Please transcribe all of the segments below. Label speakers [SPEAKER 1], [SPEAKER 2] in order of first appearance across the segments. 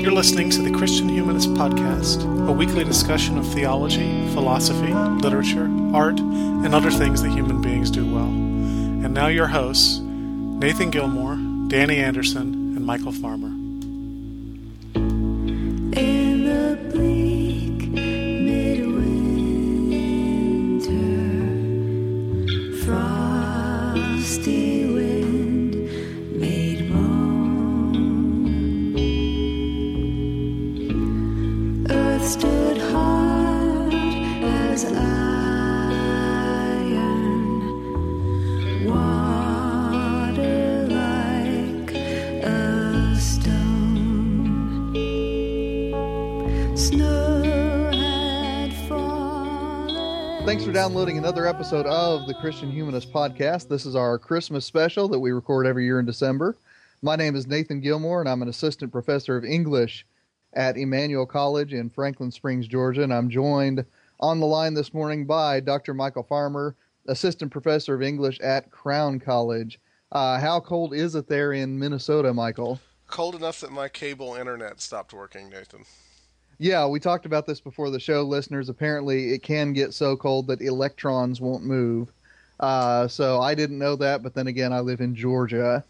[SPEAKER 1] You're listening to the Christian Humanist Podcast, a weekly discussion of theology, philosophy, literature, art, and other things that human beings do well. And now, your hosts, Nathan Gilmore, Danny Anderson, and Michael Farmer.
[SPEAKER 2] Thanks for downloading another episode of the Christian Humanist Podcast. This is our Christmas special that we record every year in December. My name is Nathan Gilmore, and I'm an assistant professor of English at Emmanuel College in Franklin Springs, Georgia. And I'm joined on the line this morning by Dr. Michael Farmer, assistant professor of English at Crown College. Uh, how cold is it there in Minnesota, Michael?
[SPEAKER 3] Cold enough that my cable internet stopped working, Nathan.
[SPEAKER 2] Yeah, we talked about this before the show, listeners. Apparently, it can get so cold that electrons won't move. Uh, so I didn't know that, but then again, I live in Georgia.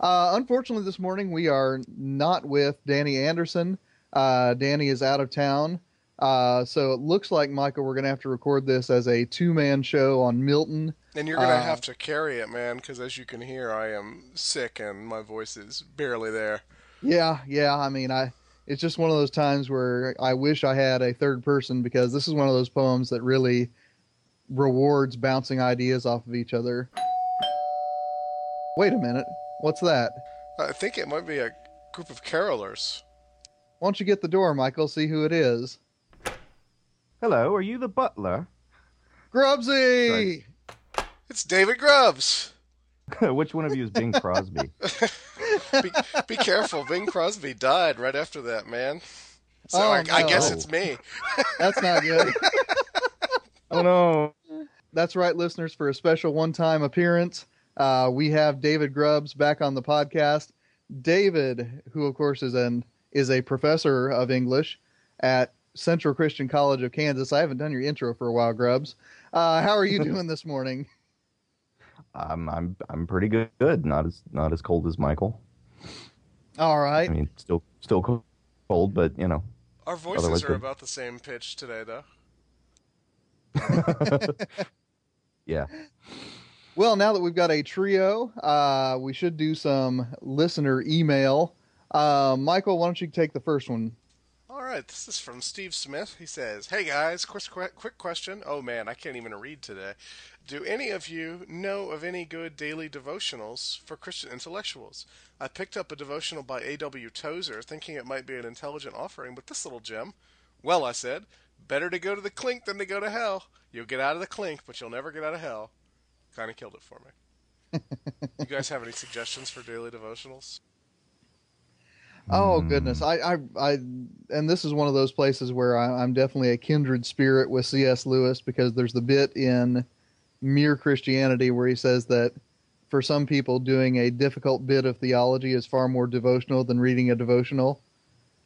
[SPEAKER 2] Uh, unfortunately, this morning we are not with Danny Anderson. Uh, Danny is out of town. Uh, so it looks like, Michael, we're going to have to record this as a two man show on Milton.
[SPEAKER 3] And you're going to
[SPEAKER 2] Uh,
[SPEAKER 3] have to carry it, man, because as you can hear, I am sick and my voice is barely there.
[SPEAKER 2] Yeah, yeah. I mean, I it's just one of those times where I wish I had a third person because this is one of those poems that really rewards bouncing ideas off of each other. Wait a minute. What's that?
[SPEAKER 3] I think it might be a group of carolers.
[SPEAKER 2] Why don't you get the door, Michael? See who it is.
[SPEAKER 4] Hello, are you the butler?
[SPEAKER 2] Grubsy!
[SPEAKER 3] It's David Grubbs.
[SPEAKER 4] Which one of you is Bing Crosby?
[SPEAKER 3] Be, be careful. Bing Crosby died right after that, man. So
[SPEAKER 2] Oh,
[SPEAKER 3] I, I guess it's me.
[SPEAKER 2] That's not good.
[SPEAKER 4] oh no.
[SPEAKER 2] That's right, listeners. For a special one-time appearance, uh, we have David Grubbs back on the podcast. David, who of course is an is a professor of English at Central Christian College of Kansas. I haven't done your intro for a while, Grubbs. Uh, how are you doing this morning?
[SPEAKER 4] I'm I'm I'm pretty good. Good. Not as not as cold as Michael.
[SPEAKER 2] All right.
[SPEAKER 4] I mean, still still cold, but you know.
[SPEAKER 3] Our voices
[SPEAKER 4] Otherwise
[SPEAKER 3] are
[SPEAKER 4] good.
[SPEAKER 3] about the same pitch today, though.
[SPEAKER 4] Yeah.
[SPEAKER 2] Well, now that we've got a trio, uh, we should do some listener email. Uh, Michael, why don't you take the first one?
[SPEAKER 3] All right, this is from Steve Smith. He says, "Hey guys, quick, quick quick question. Oh man, I can't even read today. Do any of you know of any good daily devotionals for Christian intellectuals? I picked up a devotional by A.W. Tozer, thinking it might be an intelligent offering, but this little gem. Well, I said, better to go to the clink than to go to hell. You'll get out of the clink, but you'll never get out of hell. Kind of killed it for me. you guys have any suggestions for daily devotionals?
[SPEAKER 2] Oh hmm. goodness, I, I, I, and this is one of those places where I, I'm definitely a kindred spirit with C.S. Lewis because there's the bit in Mere Christianity where he says that for some people, doing a difficult bit of theology is far more devotional than reading a devotional.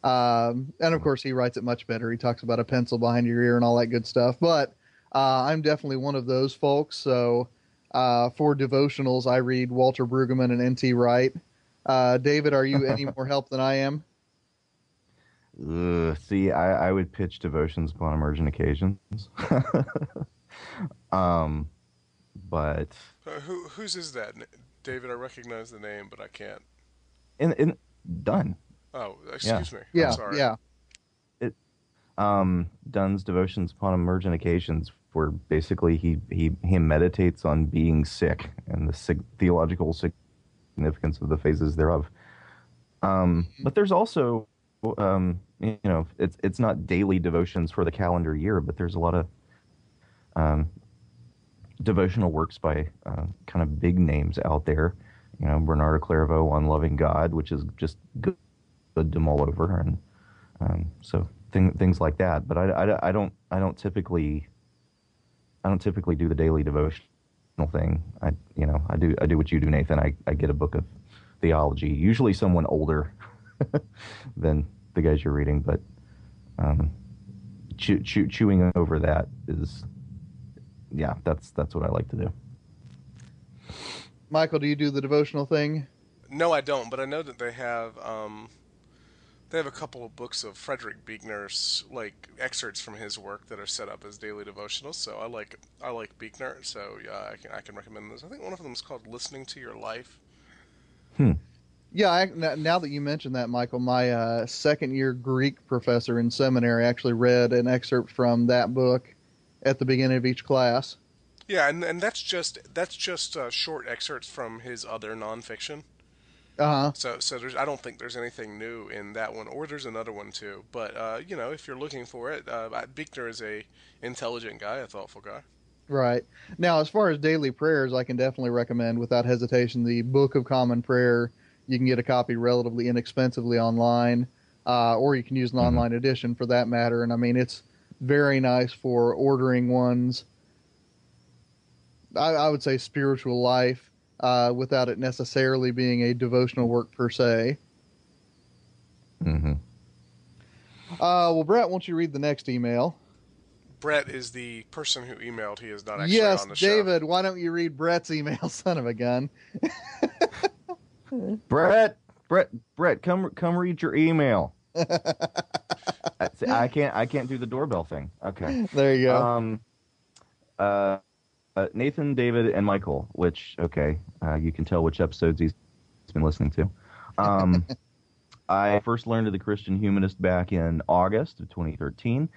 [SPEAKER 2] Um, and of course, he writes it much better. He talks about a pencil behind your ear and all that good stuff. But uh, I'm definitely one of those folks. So uh, for devotionals, I read Walter Brueggemann and N.T. Wright. Uh, David, are you any more help than I am?
[SPEAKER 4] Ugh, see, I, I would pitch devotions upon emergent occasions. um, but
[SPEAKER 3] Uh, who whose is that, David? I recognize the name, but I can't.
[SPEAKER 4] in in done.
[SPEAKER 3] Oh, excuse me. I'm
[SPEAKER 2] Yeah,
[SPEAKER 3] sorry.
[SPEAKER 2] yeah.
[SPEAKER 4] It um, Donne's devotions upon emergent occasions, where basically he he he meditates on being sick and the sig- theological significance of the phases thereof. Um, but there's also, um, you know, it's it's not daily devotions for the calendar year, but there's a lot of um, devotional works by uh, kind of big names out there. You know, Bernard of Clairvaux on loving God, which is just good, good to mull over, and um, so thing, things like that. But I, I, I don't I don't typically I don't typically do the daily devotional thing. I you know I do I do what you do, Nathan. I, I get a book of theology, usually someone older than the guys you're reading, but um, chew, chew, chewing over that is, yeah, that's that's what I like to do.
[SPEAKER 2] Michael, do you do the devotional thing?
[SPEAKER 3] No, I don't, but I know that they have um, they have a couple of books of Frederick Buechner's like excerpts from his work that are set up as daily devotionals. So I like I like Buechner, so yeah, I can I can recommend those. I think one of them is called "Listening to Your Life." Hmm.
[SPEAKER 2] Yeah, I, n- now that you mention that, Michael, my uh, second year Greek professor in seminary actually read an excerpt from that book at the beginning of each class.
[SPEAKER 3] Yeah, and and that's just that's just uh, short excerpts from his other nonfiction.
[SPEAKER 2] Uh huh.
[SPEAKER 3] So so there's I don't think there's anything new in that one, or there's another one too. But uh, you know, if you're looking for it, uh, Buechner is a intelligent guy, a thoughtful guy.
[SPEAKER 2] Right. Now, as far as daily prayers, I can definitely recommend without hesitation the Book of Common Prayer. You can get a copy relatively inexpensively online, uh, or you can use an
[SPEAKER 4] Mhm.
[SPEAKER 2] online edition for that matter. And I mean, it's very nice for ordering one's, I, I would say, spiritual life uh, without it necessarily being a devotional work per se.
[SPEAKER 4] Mm-hmm.
[SPEAKER 2] Uh, well, Brett, won't you read the next email?
[SPEAKER 3] Brett is the person who emailed. He is not actually
[SPEAKER 2] Yes,
[SPEAKER 3] on the show.
[SPEAKER 2] Yes, David, why don't you read Brett's email, son of a gun?
[SPEAKER 4] Brett, Brett, Brett, come come read your email. I, can't I can't do the doorbell thing. Okay.
[SPEAKER 2] There you go.
[SPEAKER 4] Um, uh, uh, Nathan, David, and Michael. Which okay, uh, you can tell which episodes he's been listening to. Um, I first learned of the Christian Humanist back in August of 2013.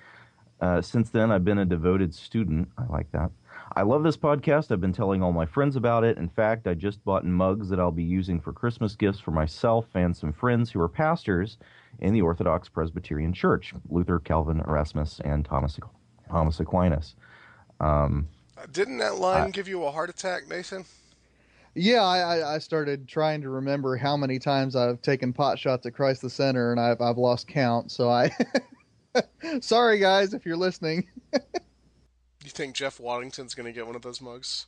[SPEAKER 4] Uh, since then, I've been a devoted student. I like that. I love this podcast. I've been telling all my friends about it. In fact, I just bought mugs that I'll be using for Christmas gifts for myself and some friends who are pastors in the Orthodox Presbyterian Church Luther, Calvin, Erasmus, and Thomas, Thomas Aquinas. Um,
[SPEAKER 3] Didn't that line
[SPEAKER 4] I-
[SPEAKER 3] give you a heart attack, Mason?
[SPEAKER 2] Yeah, I, I- I started trying to remember how many times I've taken pot shots at Christ the Center, and I've I've lost count. So I, sorry guys, if you're listening.
[SPEAKER 3] You think Jeff Waddington's going to get one of those mugs?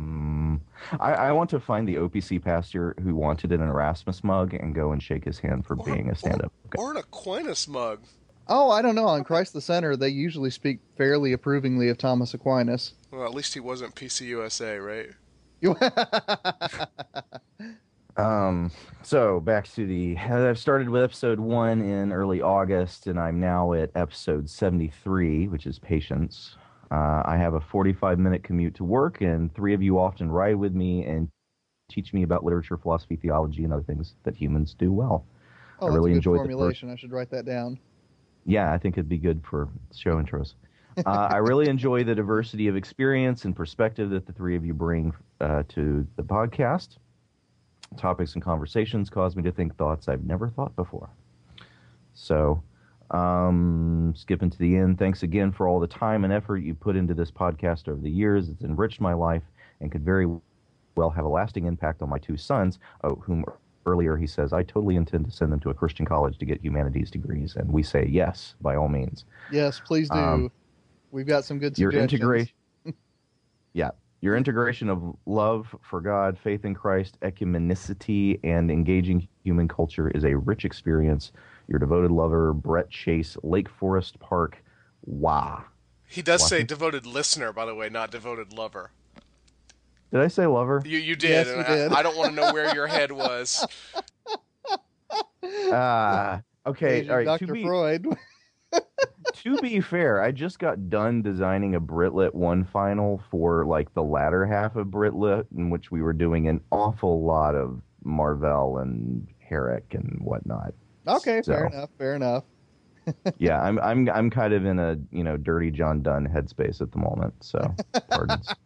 [SPEAKER 4] mm, I, I want to find the OPC pastor who wanted an Erasmus mug and go and shake his hand for
[SPEAKER 3] Or-
[SPEAKER 4] being a stand-up. guy.
[SPEAKER 3] Or an Aquinas mug?
[SPEAKER 2] Oh, I don't know. On Christ the Center, they usually speak fairly approvingly of Thomas Aquinas.
[SPEAKER 3] Well, at least he wasn't PCUSA, right?
[SPEAKER 4] Um, so back to the. I've started with episode one in early August, and I'm now at episode 73, which is patience. Uh, I have a 45 minute commute to work, and three of you often ride with me and teach me about literature, philosophy, theology, and other things that humans do well.
[SPEAKER 2] Oh,
[SPEAKER 4] I
[SPEAKER 2] that's
[SPEAKER 4] really
[SPEAKER 2] a good
[SPEAKER 4] enjoyed
[SPEAKER 2] formulation. I should write that down.
[SPEAKER 4] Yeah, I think it'd be good for show intros. Uh, I really enjoy the diversity of experience and perspective that the three of you bring uh, to the podcast. Topics and conversations cause me to think thoughts I've never thought before. So, um, skipping to the end, thanks again for all the time and effort you put into this podcast over the years. It's enriched my life and could very well have a lasting impact on my two sons, oh, whom earlier he says, I totally intend to send them to a Christian college to get humanities degrees. And we say, yes, by all means.
[SPEAKER 2] Yes, please do.
[SPEAKER 4] Um,
[SPEAKER 2] We've got some good
[SPEAKER 4] Your
[SPEAKER 2] suggestions.
[SPEAKER 4] integration. yeah. Your integration of love for God, faith in Christ, ecumenicity, and engaging human culture is a rich experience. Your devoted lover, Brett Chase, Lake Forest Park. Wow.
[SPEAKER 3] He does say devoted listener, by the way, not devoted lover.
[SPEAKER 4] Did I say lover?
[SPEAKER 3] You you did.
[SPEAKER 2] Yes,
[SPEAKER 3] and
[SPEAKER 2] you
[SPEAKER 3] I-
[SPEAKER 2] did.
[SPEAKER 3] I, don't want to know where your head was.
[SPEAKER 4] Ah, okay.
[SPEAKER 2] Agent
[SPEAKER 4] All right.
[SPEAKER 2] Dr.
[SPEAKER 4] To be,
[SPEAKER 2] Freud.
[SPEAKER 4] to be fair, I just got done designing a Britlit one final for like the latter half of Britlit, in which we were doing an awful lot of Marvell and Herrick and whatnot.
[SPEAKER 2] Okay, fair enough. Fair enough.
[SPEAKER 4] yeah, I'm I'm I'm kind of in a you know dirty John Donne headspace at the moment. So pardons.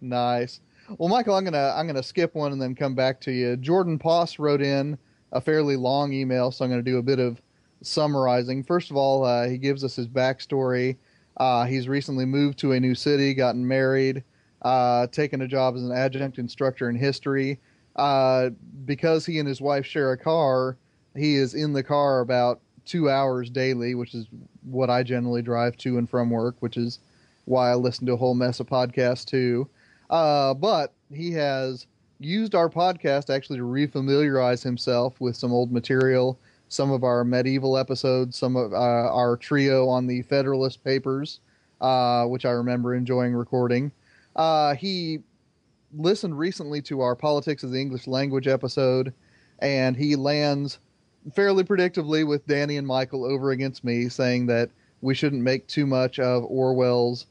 [SPEAKER 2] Nice. Well, Michael, I'm gonna I'm gonna skip one and then come back to you. Jordan Poss wrote in a fairly long email, so I'm gonna do a bit of summarizing. First of all, uh, he gives us his backstory. Uh, he's recently moved to a new city, gotten married, uh, taken a job as an adjunct instructor in history. Uh, because he and his wife share a car, he is in the car about two hours daily, which is what I generally drive to and from work, which is why I listen to a whole mess of podcasts too. Uh, but he has used our podcast actually to refamiliarize himself with some old material, some of our medieval episodes, some of uh, our trio on the Federalist Papers, uh, which I remember enjoying recording. Uh, he listened recently to our Politics of the English Language episode, and he lands fairly predictably with Danny and Michael over against me, saying that we shouldn't make too much of Orwell's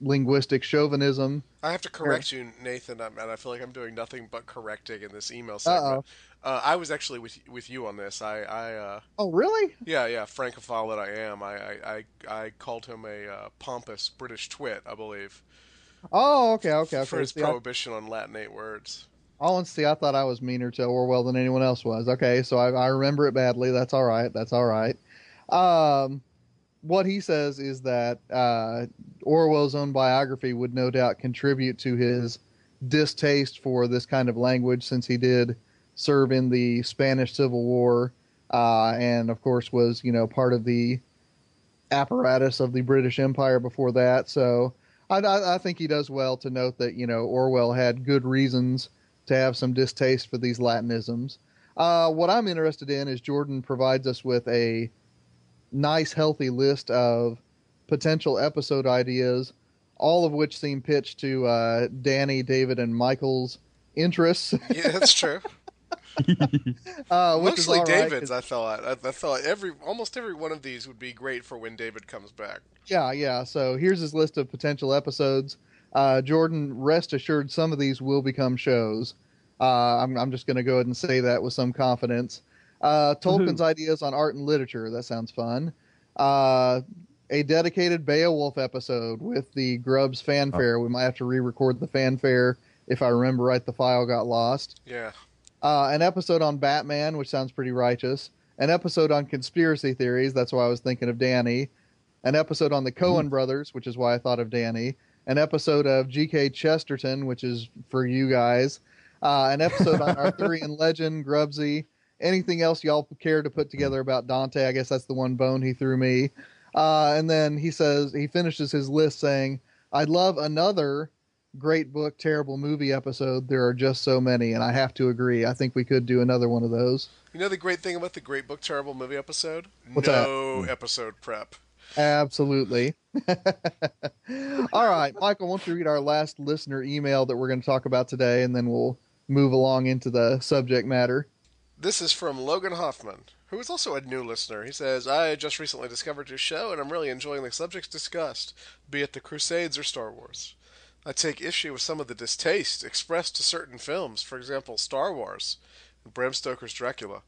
[SPEAKER 2] linguistic chauvinism.
[SPEAKER 3] I have to correct you, Nathan, and I feel like I'm doing nothing but correcting in this email segment. Uh, I was actually with with you on this. I, I uh,
[SPEAKER 2] Oh, really?
[SPEAKER 3] yeah, yeah, Francophile that I am. I, I, I, I called him a uh, pompous British twit, I believe,
[SPEAKER 2] Oh, okay, okay, okay.
[SPEAKER 3] for his
[SPEAKER 2] See, I-
[SPEAKER 3] prohibition on Latinate words.
[SPEAKER 2] See, I thought I was meaner to Orwell than anyone else was. Okay, so I, I remember it badly. That's all right. That's all right. Um, what he says is that uh, Orwell's own biography would no doubt contribute to his distaste for this kind of language, since he did serve in the Spanish Civil War, uh, and of course was you know part of the apparatus of the British Empire before that. So I, I, I think he does well to note that you know Orwell had good reasons to have some distaste for these Latinisms. Uh, what I'm interested in is Jordan provides us with a nice, healthy list of potential episode ideas, all of which seem pitched to uh, Danny, David, and Michael's interests.
[SPEAKER 3] Yeah, that's true.
[SPEAKER 2] uh,
[SPEAKER 3] Mostly
[SPEAKER 2] right,
[SPEAKER 3] David's. I thought. I, I thought every almost every one of these would be great for when David comes back.
[SPEAKER 2] Yeah, yeah. So here's his list of potential episodes. Uh, Jordan, rest assured, some of these will become shows. Uh, I'm, I'm just going to go ahead and say that with some confidence. Uh, Tolkien's ideas on art and literature. That sounds fun. Uh, a dedicated Beowulf episode with the Grubbs fanfare. We might have to re-record the fanfare if I remember right. The file got lost.
[SPEAKER 3] Yeah.
[SPEAKER 2] Uh, an episode on Batman, which sounds pretty righteous. An episode on conspiracy theories. That's why I was thinking of Danny. An episode on the Coen brothers, which is why I thought of Danny. An episode of G.K. Chesterton, which is for you guys. Uh, an episode on Arthurian legend, Grubsy. Anything else y'all care to put together about Dante? I guess that's the one bone he threw me. Uh, and then he says he finishes his list saying, "I'd love another great book, terrible movie episode. There are just so many, and I have to agree. I think we could do another one of those.
[SPEAKER 3] You know the great thing about the Great Book Terrible movie episode?
[SPEAKER 2] What's that?
[SPEAKER 3] no episode prep.
[SPEAKER 2] Absolutely. All right, Michael, why don't you read our last listener email that we're going to talk about today, and then we'll move along into the subject matter.
[SPEAKER 3] This is from Logan Hoffman, who is also a new listener. He says, I just recently discovered your show and I'm really enjoying the subjects discussed, be it the Crusades or Star Wars. I take issue with some of the distaste expressed to certain films, for example, Star Wars and Bram Stoker's Dracula,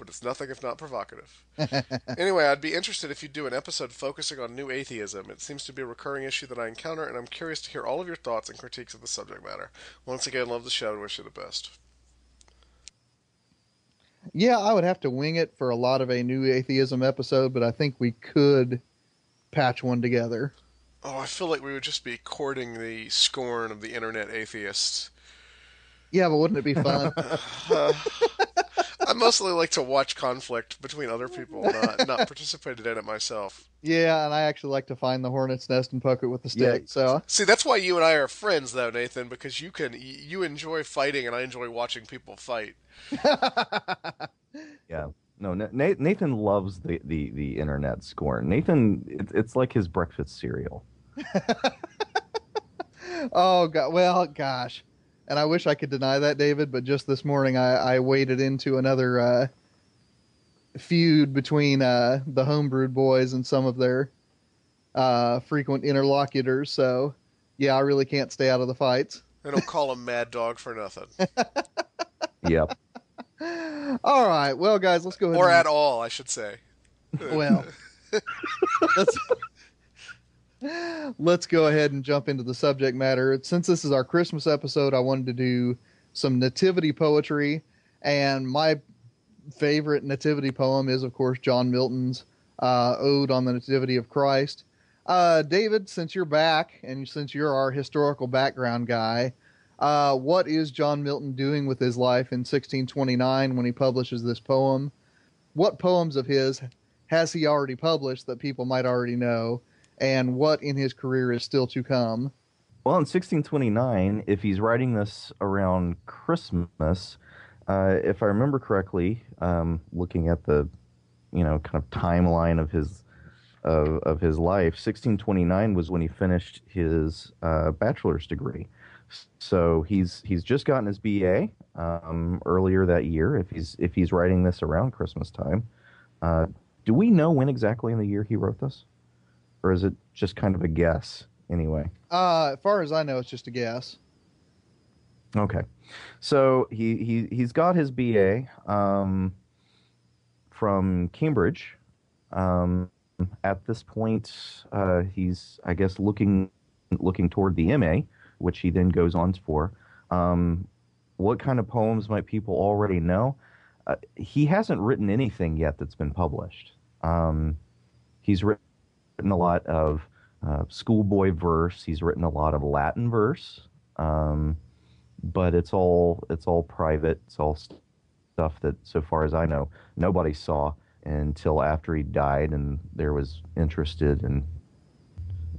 [SPEAKER 3] but it's nothing if not provocative. anyway, I'd be interested if you do an episode focusing on new atheism. It seems to be a recurring issue that I encounter, and I'm curious to hear all of your thoughts and critiques of the subject matter. Once again, love the show and wish you the best.
[SPEAKER 2] Yeah, I would have to wing it for a lot of a new atheism episode, but I think we could patch one together.
[SPEAKER 3] Oh, I feel like we would just be courting the scorn of the internet atheists.
[SPEAKER 2] Yeah, but wouldn't it be fun?
[SPEAKER 3] I mostly like to watch conflict between other people, not not participated in it myself.
[SPEAKER 2] yeah, and I actually like to find the hornet's nest and poke it with the stick.
[SPEAKER 4] Yeah.
[SPEAKER 2] So
[SPEAKER 3] See, that's why you and I are friends, though, Nathan, because you can you enjoy fighting and I enjoy watching people fight.
[SPEAKER 4] Yeah. No, Na- Na- Nathan loves the, the, the internet scorn. Nathan, it's it's like his breakfast cereal.
[SPEAKER 2] Oh god, well, gosh, and I wish I could deny that, David, but just this morning I, I waded into another uh, feud between uh, the homebrewed boys and some of their uh, frequent interlocutors. So, yeah, I really can't stay out of the fights.
[SPEAKER 3] They don't call him Mad Dog for nothing,
[SPEAKER 4] Yep.
[SPEAKER 2] All right, well, guys, let's go ahead.
[SPEAKER 3] or
[SPEAKER 2] and-
[SPEAKER 3] at all, I should say.
[SPEAKER 2] well let's let's go ahead and jump into the subject matter. Since this is our christmas episode i wanted to do some nativity poetry. And my favorite nativity poem is of course john milton's uh, ode on the nativity of christ. Uh, david since you're back and since you're our historical background guy uh, what is john milton doing with his life in 1629 when he publishes this poem? What poems of his has he already published that people might already know, and what in his career is still to come?
[SPEAKER 4] Well, in 1629, if he's writing this around Christmas, uh, if I remember correctly, um, looking at the you know kind of timeline of his of, of his life, 1629 was when he finished his uh, bachelor's degree. So he's he's just gotten his BA um, earlier that year. If he's if he's writing this around Christmas time, uh, do we know when exactly in the year he wrote this, or is it just kind of a guess anyway?
[SPEAKER 2] Uh, as far as I know, it's just a guess.
[SPEAKER 4] Okay, so he he he's got his BA um, from Cambridge. Um, at this point, uh, he's I guess looking looking toward the MA, which he then goes on for. Um, what kind of poems might people already know? Uh, he hasn't written anything yet that's been published. Um, he's written a lot of uh, schoolboy verse. He's written a lot of Latin verse. Um, but it's all it's all private. It's all stuff that, so far as I know, nobody saw until after he died, and there was interested in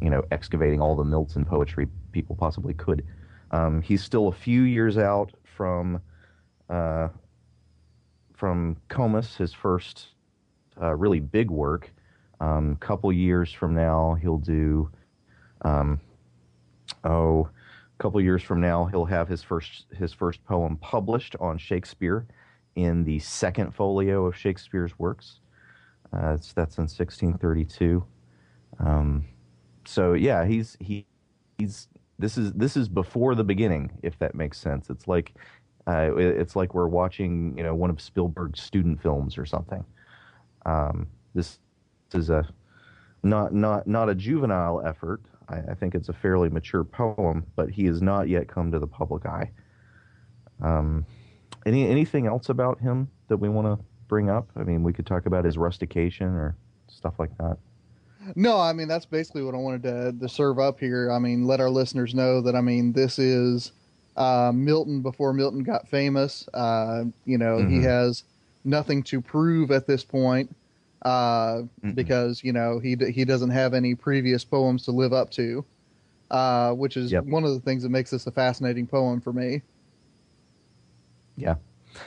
[SPEAKER 4] you know excavating all the Milton poetry people possibly could. Um, he's still a few years out from uh, from Comus, his first uh, really big work. Um, couple years from now, he'll do. Um, oh, a couple years from now, he'll have his first his first poem published on Shakespeare in the second folio of Shakespeare's works. Uh, that's in 1632. Um, so yeah, he's he he's this is this is before the beginning, if that makes sense. It's like uh, it's like we're watching you know one of Spielberg's student films or something. Um, this is a not not not a juvenile effort. I, I, think it's a fairly mature poem, but he has not yet come to the public eye. Um, any anything else about him that we want to bring up? I mean, we could talk about his rustication or stuff like that.
[SPEAKER 2] No, I mean that's basically what I wanted to, to serve up here. I mean, let our listeners know that I mean this is uh, Milton before Milton got famous. Uh, you know, mm-hmm. he has nothing to prove at this point uh, because you know he he doesn't have any previous poems to live up to, uh, which is yep. one of the things that makes this a fascinating poem for me.
[SPEAKER 4] Yeah,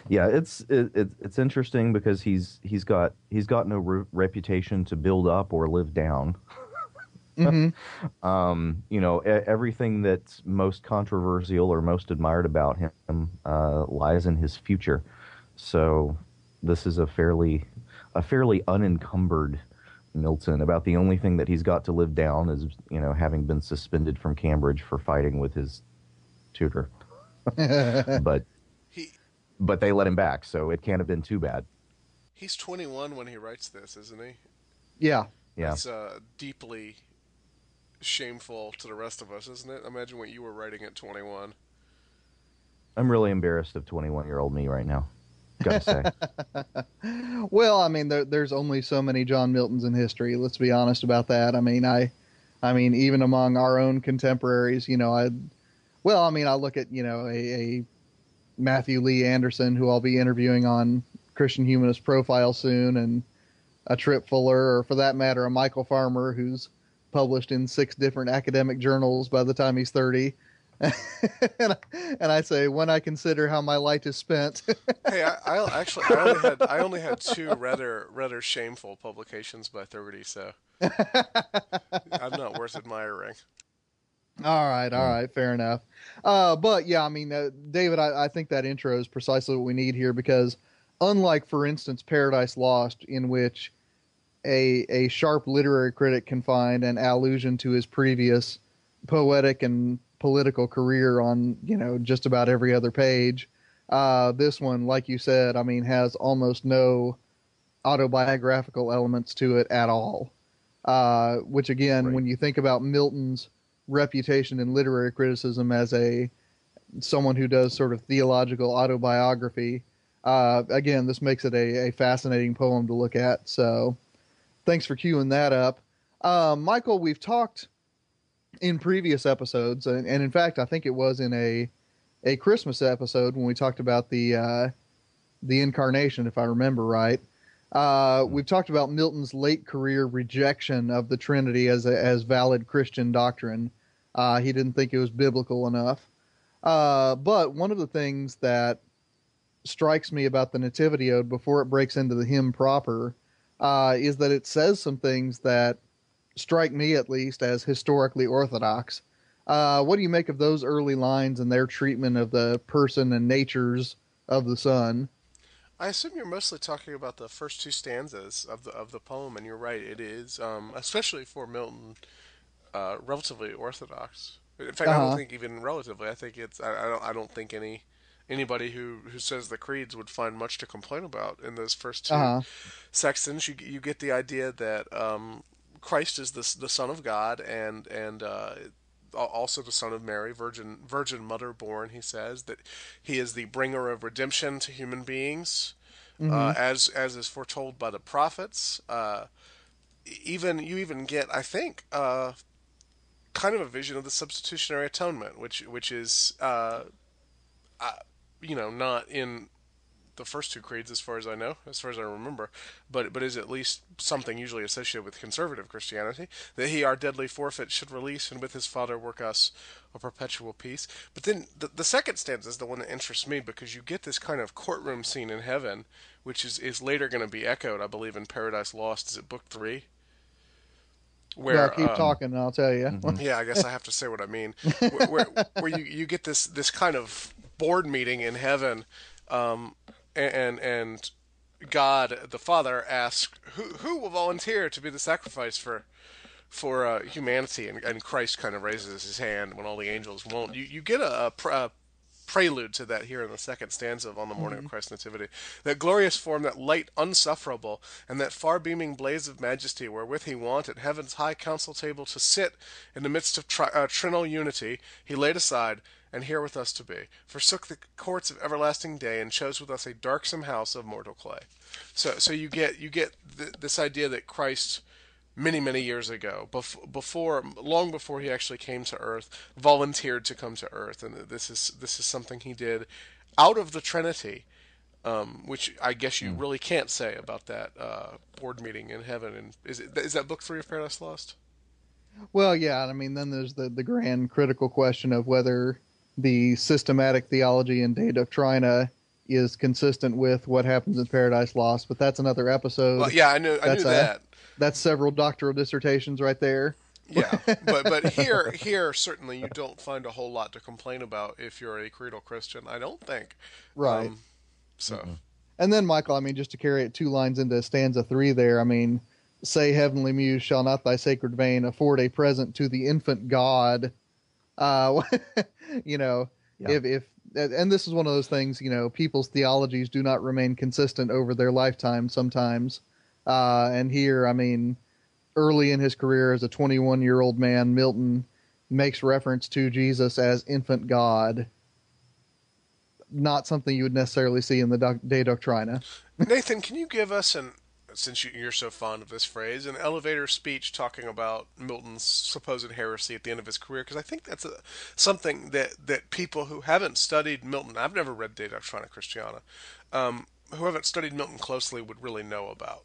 [SPEAKER 4] yeah, it's it, it, it's interesting because he's he's got he's got no re- reputation to build up or live down.
[SPEAKER 2] mm-hmm.
[SPEAKER 4] um, you know, everything that's most controversial or most admired about him uh, lies in his future. So this is a fairly a fairly unencumbered Milton. About the only thing that he's got to live down is, you know, having been suspended from Cambridge for fighting with his tutor. but
[SPEAKER 3] he,
[SPEAKER 4] but they let him back, so it can't have been too bad.
[SPEAKER 3] He's 21 when he writes this, isn't he?
[SPEAKER 2] Yeah.
[SPEAKER 4] Yeah.
[SPEAKER 3] It's uh, deeply shameful to the rest of us, isn't it? Imagine what you were writing at 21.
[SPEAKER 4] I'm really embarrassed of 21 year old me right now. Gotta
[SPEAKER 2] say. well, I mean, there, there's only so many John Miltons in history. Let's be honest about that. I mean, I, I mean, even among our own contemporaries, you know, I, well, I mean, I look at you know a, a Matthew Lee Anderson, who I'll be interviewing on Christian Humanist Profile soon, and a Tripp Fuller, or for that matter, a Michael Farmer, who's published in six different academic journals by the time he's 30. and, I, and I say when I consider how my life is spent.
[SPEAKER 3] hey, I, I, actually I only had I only had two rather rather shameful publications by thirty, so I'm not worth admiring.
[SPEAKER 2] All right, all right, fair enough. Uh, but yeah, I mean, uh, David, I, I think that intro is precisely what we need here because, unlike, for instance, Paradise Lost, in which a a sharp literary critic can find an allusion to his previous poetic and political career on you know just about every other page. Uh, this one, like you said, I mean, has almost no autobiographical elements to it at all. Uh, which again, right. when you think about Milton's reputation in literary criticism as a someone who does sort of theological autobiography, uh, again, this makes it a, a, fascinating poem to look at. So, thanks for queuing that up, uh, Michael. We've talked in previous episodes, and, and, in fact, I think it was in a a Christmas episode when we talked about the uh, the incarnation, if I remember right. Uh, we've talked about Milton's late career rejection of the Trinity as a, as valid Christian doctrine. Uh, he didn't think it was biblical enough. Uh, but one of the things that strikes me about the Nativity Ode before it breaks into the hymn proper uh, is that it says some things that strike me at least as historically orthodox. Uh, what do you make of those early lines and their treatment of the person and natures of the Son?
[SPEAKER 3] I assume you're mostly talking about the first two stanzas of the of the poem, and you're right. It is, um, especially for Milton, uh, relatively orthodox. In fact, I
[SPEAKER 2] Uh-huh.
[SPEAKER 3] don't think even relatively. I think it's. I, I don't. I don't think any anybody who who says the creeds would find much to complain about in those first 2
[SPEAKER 2] Uh-huh.
[SPEAKER 3] sections. You you get the idea that um, Christ is the the Son of God and and uh, also the Son of Mary, Virgin Virgin Mother born. He says that he is the bringer of redemption to human beings, uh, as as is foretold by the prophets. Uh, even you even get, I think, uh, kind of a vision of the substitutionary atonement, which which is, uh, uh, you know, not in the first two creeds as far as I know, as far as I remember, but but is at least something usually associated with conservative Christianity that he our deadly forfeit should release and with his Father work us a perpetual peace. But then the, the second stanza is the one that interests me because you get this kind of courtroom scene in heaven, which is is later going to be echoed, I believe, in Paradise Lost. Is it book three? Where
[SPEAKER 2] yeah, keep
[SPEAKER 3] um,
[SPEAKER 2] talking, and I'll tell you.
[SPEAKER 3] yeah, I guess I have to say what I mean. Where, where, where you, you get this this kind of board meeting in heaven, um, and and God the Father asks who who will volunteer to be the sacrifice for for uh, humanity, and, and Christ kind of raises his hand when all the angels won't. You you get a, a, pr- a prelude to that here in the second stanza of On the Morning of Christ's Nativity. That glorious form, that light unsufferable, and that far beaming blaze of majesty wherewith he wont at heaven's high council table to sit in the midst of tri- uh, trinal unity, he laid aside, and here with us to be, forsook the courts of everlasting day, and chose with us a darksome house of mortal clay. So, so you get you get th- this idea that Christ many many years ago bef- before long before he actually came to earth volunteered to come to earth and this is this is something he did out of the trinity um, which I guess you really can't say about that uh, board meeting in heaven. And is it is that book three of Paradise Lost?
[SPEAKER 2] Well, yeah, I mean, then there's the, the grand critical question of whether the systematic theology in De Doctrina is consistent with what happens in Paradise Lost, but that's another episode.
[SPEAKER 3] Well, yeah, I knew I
[SPEAKER 2] That's
[SPEAKER 3] knew
[SPEAKER 2] a-
[SPEAKER 3] that.
[SPEAKER 2] That's several doctoral dissertations right there.
[SPEAKER 3] Yeah, but but here here certainly you don't find a whole lot to complain about if you're a creedal Christian. I don't think.
[SPEAKER 2] Right.
[SPEAKER 3] Um, so
[SPEAKER 2] And then, Michael, I mean, just to carry it two lines into stanza three there, I mean, say, Heavenly Muse, shall not thy sacred vein afford a present to the infant God? Uh, you know,
[SPEAKER 4] Yeah.
[SPEAKER 2] if, if, and this is one of those things, you know, people's theologies do not remain consistent over their lifetime sometimes. Uh, and here, I mean, early in his career as a 21 year old man, Milton makes reference to Jesus as infant God. Not something you would necessarily see in the doc- De Doctrina.
[SPEAKER 3] Nathan, can you give us an since you, you're so fond of this phrase, an elevator speech talking about Milton's supposed heresy at the end of his career? Because I think that's a, something that, that people who haven't studied Milton, I've never read De Doctrina Christiana, um, who haven't studied Milton closely would really know about.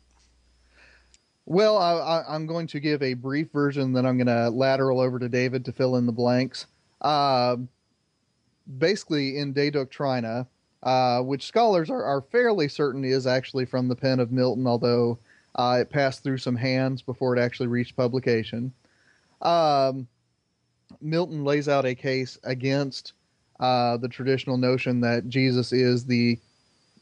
[SPEAKER 2] Well, I, I'm going to give a brief version, then I'm going to lateral over to David to fill in the blanks. Uh, basically, in De Doctrina, uh, which scholars are, are fairly certain is actually from the pen of Milton, although uh, it passed through some hands before it actually reached publication. Um, Milton lays out a case against uh, the traditional notion that Jesus is the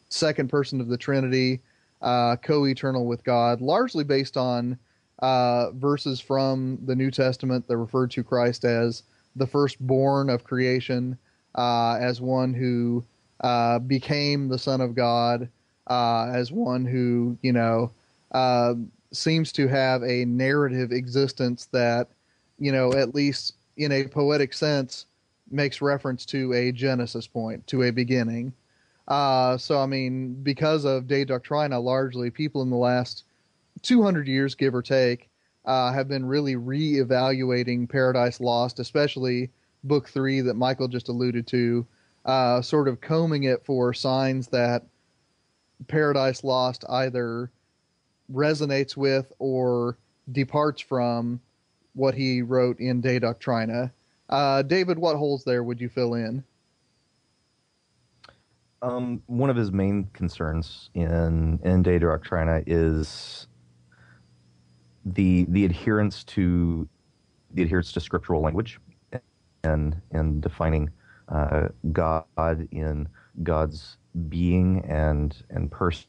[SPEAKER 2] second person of the Trinity, uh, co-eternal with God, largely based on uh, verses from the New Testament that refer to Christ as the firstborn of creation, as one who uh, became the Son of God, uh, as one who you know uh, seems to have a narrative existence that you know at least in a poetic sense makes reference to a Genesis point, to a beginning. Uh, so, I mean, because of De Doctrina, largely people in the last 200 years, give or take, uh, have been really re-evaluating Paradise Lost, especially Book Three that Michael just alluded to, uh, sort of combing it for signs that Paradise Lost either resonates with or departs from what he wrote in De Doctrina. Uh, David, what holes there would you fill in?
[SPEAKER 4] Um, one of his main concerns in in De Doctrina is the the adherence to the adherence to scriptural language and and defining uh, God in God's being and and person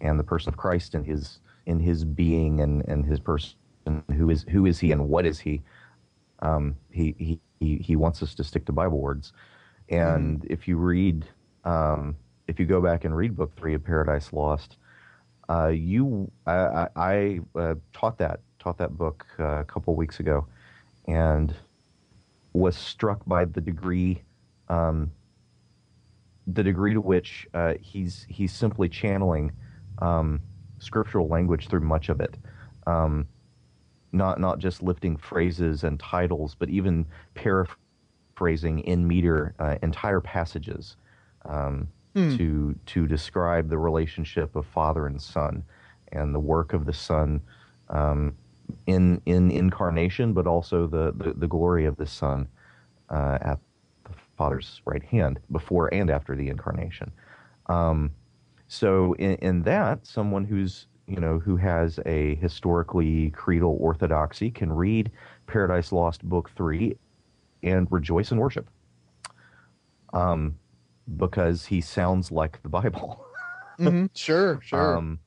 [SPEAKER 4] and the person of Christ and his in his being and and his person. Who is who is he and what is he? Um, he, he he he wants us to stick to Bible words. And
[SPEAKER 2] Mm-hmm.
[SPEAKER 4] if you read um, if you go back and read book three of Paradise Lost uh, you I, I, I uh, taught that taught that book uh, a couple weeks ago. And was struck by the degree um, the degree to which uh, he's he's simply channeling um, scriptural language through much of it, um, not not just lifting phrases and titles, but even paraphrasing in meter uh, entire passages um,
[SPEAKER 2] Hmm.
[SPEAKER 4] to to describe the relationship of father and son and the work of the son um, in in incarnation, but also the the, the glory of the son uh, at the Father's right hand before and after the incarnation. Um, so in, in that, someone who's you know who has a historically creedal orthodoxy can read Paradise Lost Book Three and rejoice and worship, um, because he sounds like the Bible.
[SPEAKER 2] Mhm, Sure, sure.
[SPEAKER 4] Um,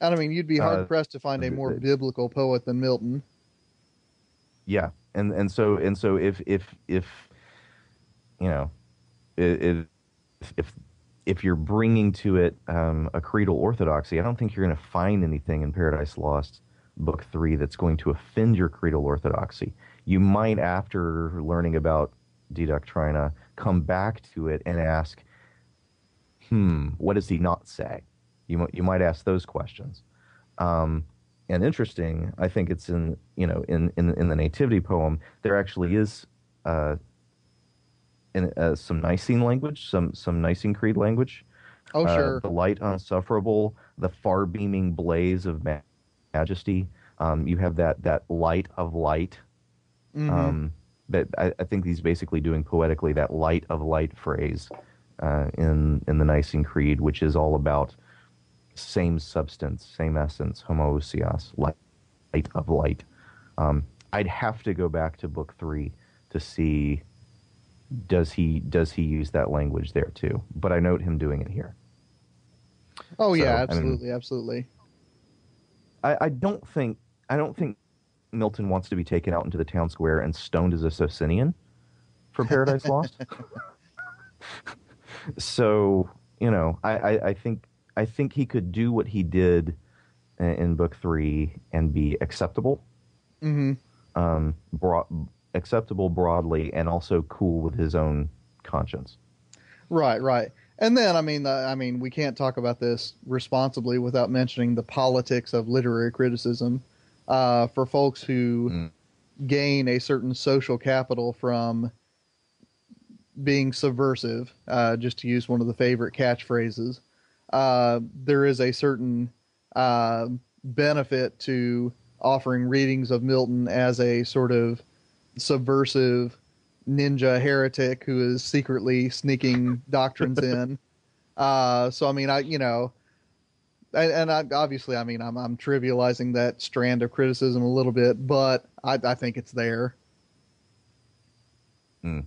[SPEAKER 2] I mean, you'd be hard
[SPEAKER 4] uh,
[SPEAKER 2] pressed to find a more biblical poet than Milton.
[SPEAKER 4] Yeah, and and so and so if if if you know if if if you're bringing to it um, a creedal orthodoxy, I don't think you're going to find anything in Paradise Lost book three that's going to offend your creedal orthodoxy. You might, after learning about De Doctrina, come back to it and ask, "Hmm, what does he not say?" You you might ask those questions. Um, and interesting, I think it's in you know in in, in the nativity poem there actually is uh, in, uh, some Nicene language, some some Nicene Creed language.
[SPEAKER 2] Oh,
[SPEAKER 4] Uh,
[SPEAKER 2] sure.
[SPEAKER 4] The light unsufferable, the far beaming blaze of ma- majesty. Um, you have that that light of light.
[SPEAKER 2] Mhm.
[SPEAKER 4] Um, that I, I think he's basically doing poetically that light of light phrase uh, in in the Nicene Creed, which is all about same substance, same essence, homoousios, light, light of light. Um, I'd have to go back to book three to see does he does he use that language there too. But I note him doing it here.
[SPEAKER 2] oh, yeah,
[SPEAKER 4] so, I mean-
[SPEAKER 2] absolutely, absolutely.
[SPEAKER 4] I, I don't think I don't think Milton wants to be taken out into the town square and stoned as a Socinian for Paradise Lost. so you know, I, I, I think I think he could do what he did in, in book three and be acceptable,
[SPEAKER 2] hmm
[SPEAKER 4] um, broad, acceptable broadly, and also cool with his own conscience.
[SPEAKER 2] Right, right. And then, I mean, I mean, we can't talk about this responsibly without mentioning the politics of literary criticism. Uh, for folks who
[SPEAKER 4] Mm.
[SPEAKER 2] gain a certain social capital from being subversive, uh, just to use one of the favorite catchphrases, uh, there is a certain uh, benefit to offering readings of Milton as a sort of subversive ninja heretic who is secretly sneaking doctrines in. Uh, so I mean, I you know, and, and I, obviously, I mean, I'm I'm trivializing that strand of criticism a little bit, but I, I think it's there.
[SPEAKER 4] Hmm.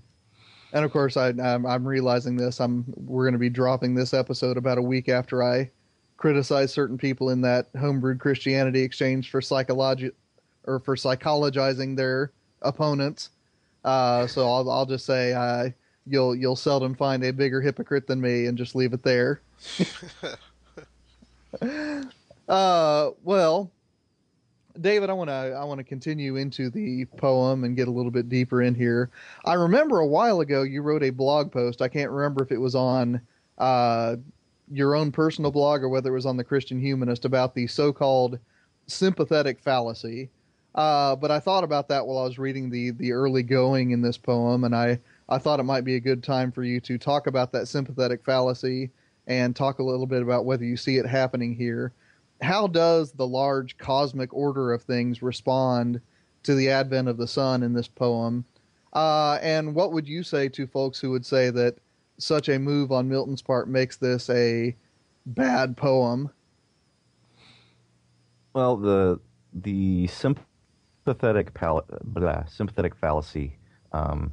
[SPEAKER 2] And of course, I I'm, I'm realizing this. I'm we're going to be dropping this episode about a week after I criticize certain people in that homebrewed Christianity exchange for psychology or for psychologizing their opponents. Uh, so I'll I'll just say uh, you'll you'll seldom find a bigger hypocrite than me, and just leave it there. uh, well, David, I want to I want to continue into the poem and get a little bit deeper in here. I remember a while ago you wrote a blog post. I can't remember if it was on uh, your own personal blog or whether it was on the Christian Humanist about the so-called sympathetic fallacy. Uh, but I thought about that while I was reading the the early going in this poem, and I I thought it might be a good time for you to talk about that sympathetic fallacy and talk a little bit about whether you see it happening here. How does the large cosmic order of things respond to the advent of the Son in this poem? Uh, and what would you say to folks who would say that such a move on Milton's part makes this a bad poem?
[SPEAKER 4] Well, the the sympathetic pal- blah, sympathetic fallacy. Um,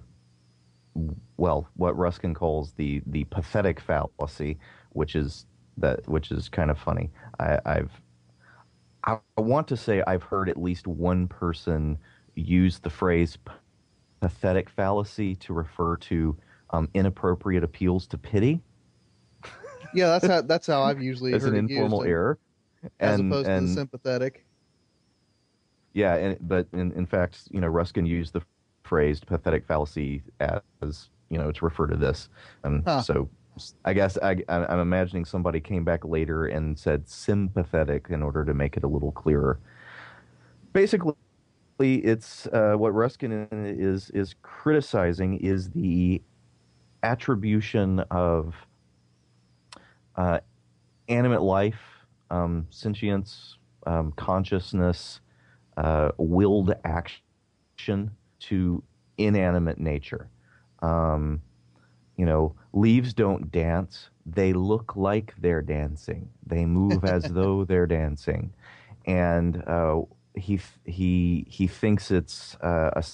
[SPEAKER 4] well, what Ruskin calls the the pathetic fallacy, which is that which is kind of funny. I, I've I want to say I've heard at least one person use the phrase pathetic fallacy to refer to um, inappropriate appeals to pity
[SPEAKER 2] Yeah, that's how that's how I've usually
[SPEAKER 4] as
[SPEAKER 2] heard
[SPEAKER 4] an
[SPEAKER 2] it
[SPEAKER 4] informal
[SPEAKER 2] used,
[SPEAKER 4] error.
[SPEAKER 2] as
[SPEAKER 4] and,
[SPEAKER 2] opposed
[SPEAKER 4] and
[SPEAKER 2] to the sympathetic.
[SPEAKER 4] Yeah, and but in, in fact, you know, Ruskin used the phrase pathetic fallacy as you know to refer to this, and
[SPEAKER 2] Huh.
[SPEAKER 4] so I guess I, I'm imagining somebody came back later and said sympathetic in order to make it a little clearer. Basically, it's uh, what Ruskin is is criticizing is the attribution of uh, animate life, um, sentience, um, consciousness, uh, willed action to inanimate nature. Um, you know, leaves don't dance; they look like they're dancing. They move as though they're dancing, and uh, he he he thinks it's uh, a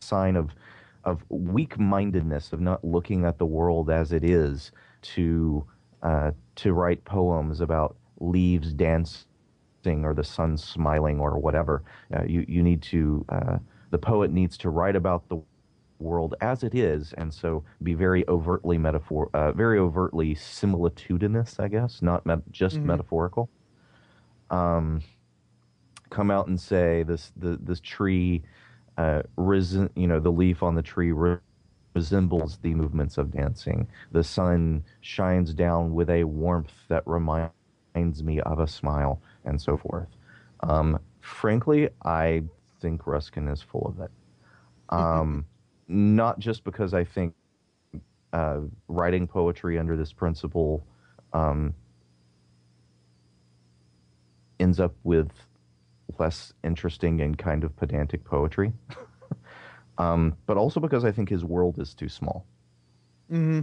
[SPEAKER 4] sign of of weak-mindedness of not looking at the world as it is to uh, to write poems about leaves dancing or the sun smiling or whatever. Uh, you you need to uh, the poet needs to write about the world as it is, and so be very overtly metaphor, uh, very overtly similitudinous, I guess, not met- just
[SPEAKER 2] Mhm.
[SPEAKER 4] metaphorical. Um, come out and say this the this tree, uh, resen- you know, the leaf on the tree re- resembles the movements of dancing. The sun shines down with a warmth that reminds me of a smile, and so forth. Um, frankly, I think Ruskin is full of it. Um, not just because I think uh, writing poetry under this principle um, ends up with less interesting and kind of pedantic poetry, um, but also because I think his world is too small
[SPEAKER 2] hmm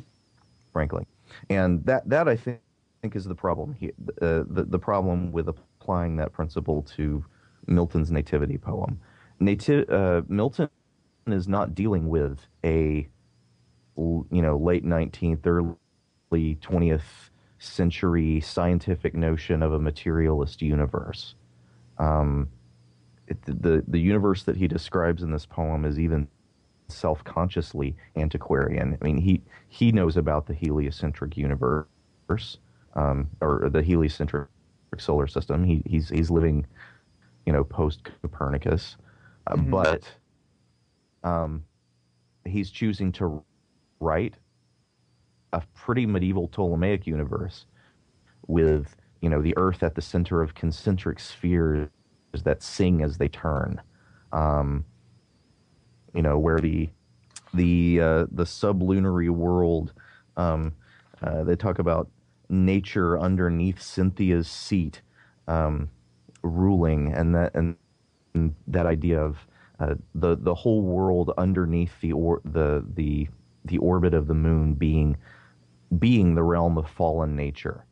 [SPEAKER 4] frankly. And that that I think, think is the problem here. Uh, the the problem with applying that principle to Milton's nativity poem. Nati- uh, Milton is not dealing with a you know late nineteenth, early twentieth century scientific notion of a materialist universe. Um, it, the the universe that he describes in this poem is even self-consciously antiquarian. I mean, he he knows about the heliocentric universe, um, or the heliocentric solar system. He he's he's living, you know, post Copernicus, uh,
[SPEAKER 2] Mhm.
[SPEAKER 4] but um, he's choosing to write a pretty medieval Ptolemaic universe with you know the Earth at the center of concentric spheres that sing as they turn. Um, you know where the the uh, the sublunary world um, uh, they talk about nature underneath Cynthia's seat um, ruling and that and, and that idea of uh, the the whole world underneath the or the the the orbit of the moon being being the realm of fallen nature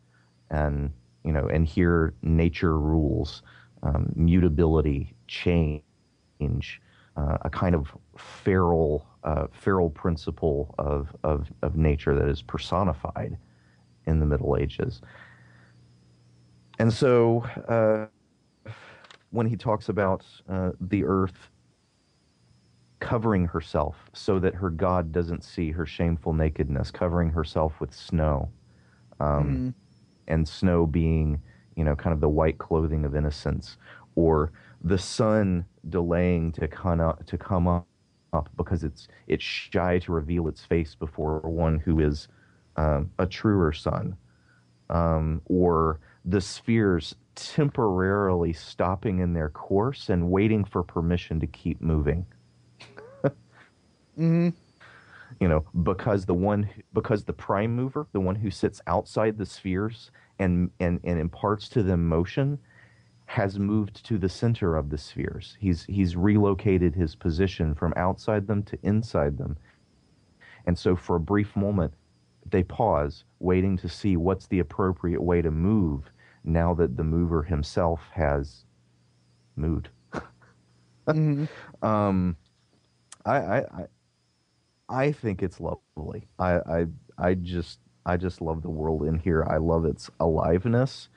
[SPEAKER 4] and you know and here nature rules um, mutability change uh, a kind of feral uh, feral principle of, of of nature that is personified in the Middle Ages. And so, uh, when he talks about uh, the earth covering herself so that her God doesn't see her shameful nakedness, covering herself with snow, um,
[SPEAKER 2] Mhm.
[SPEAKER 4] and snow being, you know, kind of the white clothing of innocence, or the sun delaying to come up, to come up, up because it's it's shy to reveal its face before one who is um, a truer sun, um, or the spheres temporarily stopping in their course and waiting for permission to keep moving
[SPEAKER 2] hmm
[SPEAKER 4] you know because the one because the prime mover the one who sits outside the spheres and and and imparts to them motion has moved to the center of the spheres he's he's relocated his position from outside them to inside them and so for a brief moment they pause waiting to see what's the appropriate way to move now that the mover himself has mood.
[SPEAKER 2] Mhm.
[SPEAKER 4] Um, I, I, I, I think it's lovely. I, I, I just, I just love the world in here. I love its aliveness,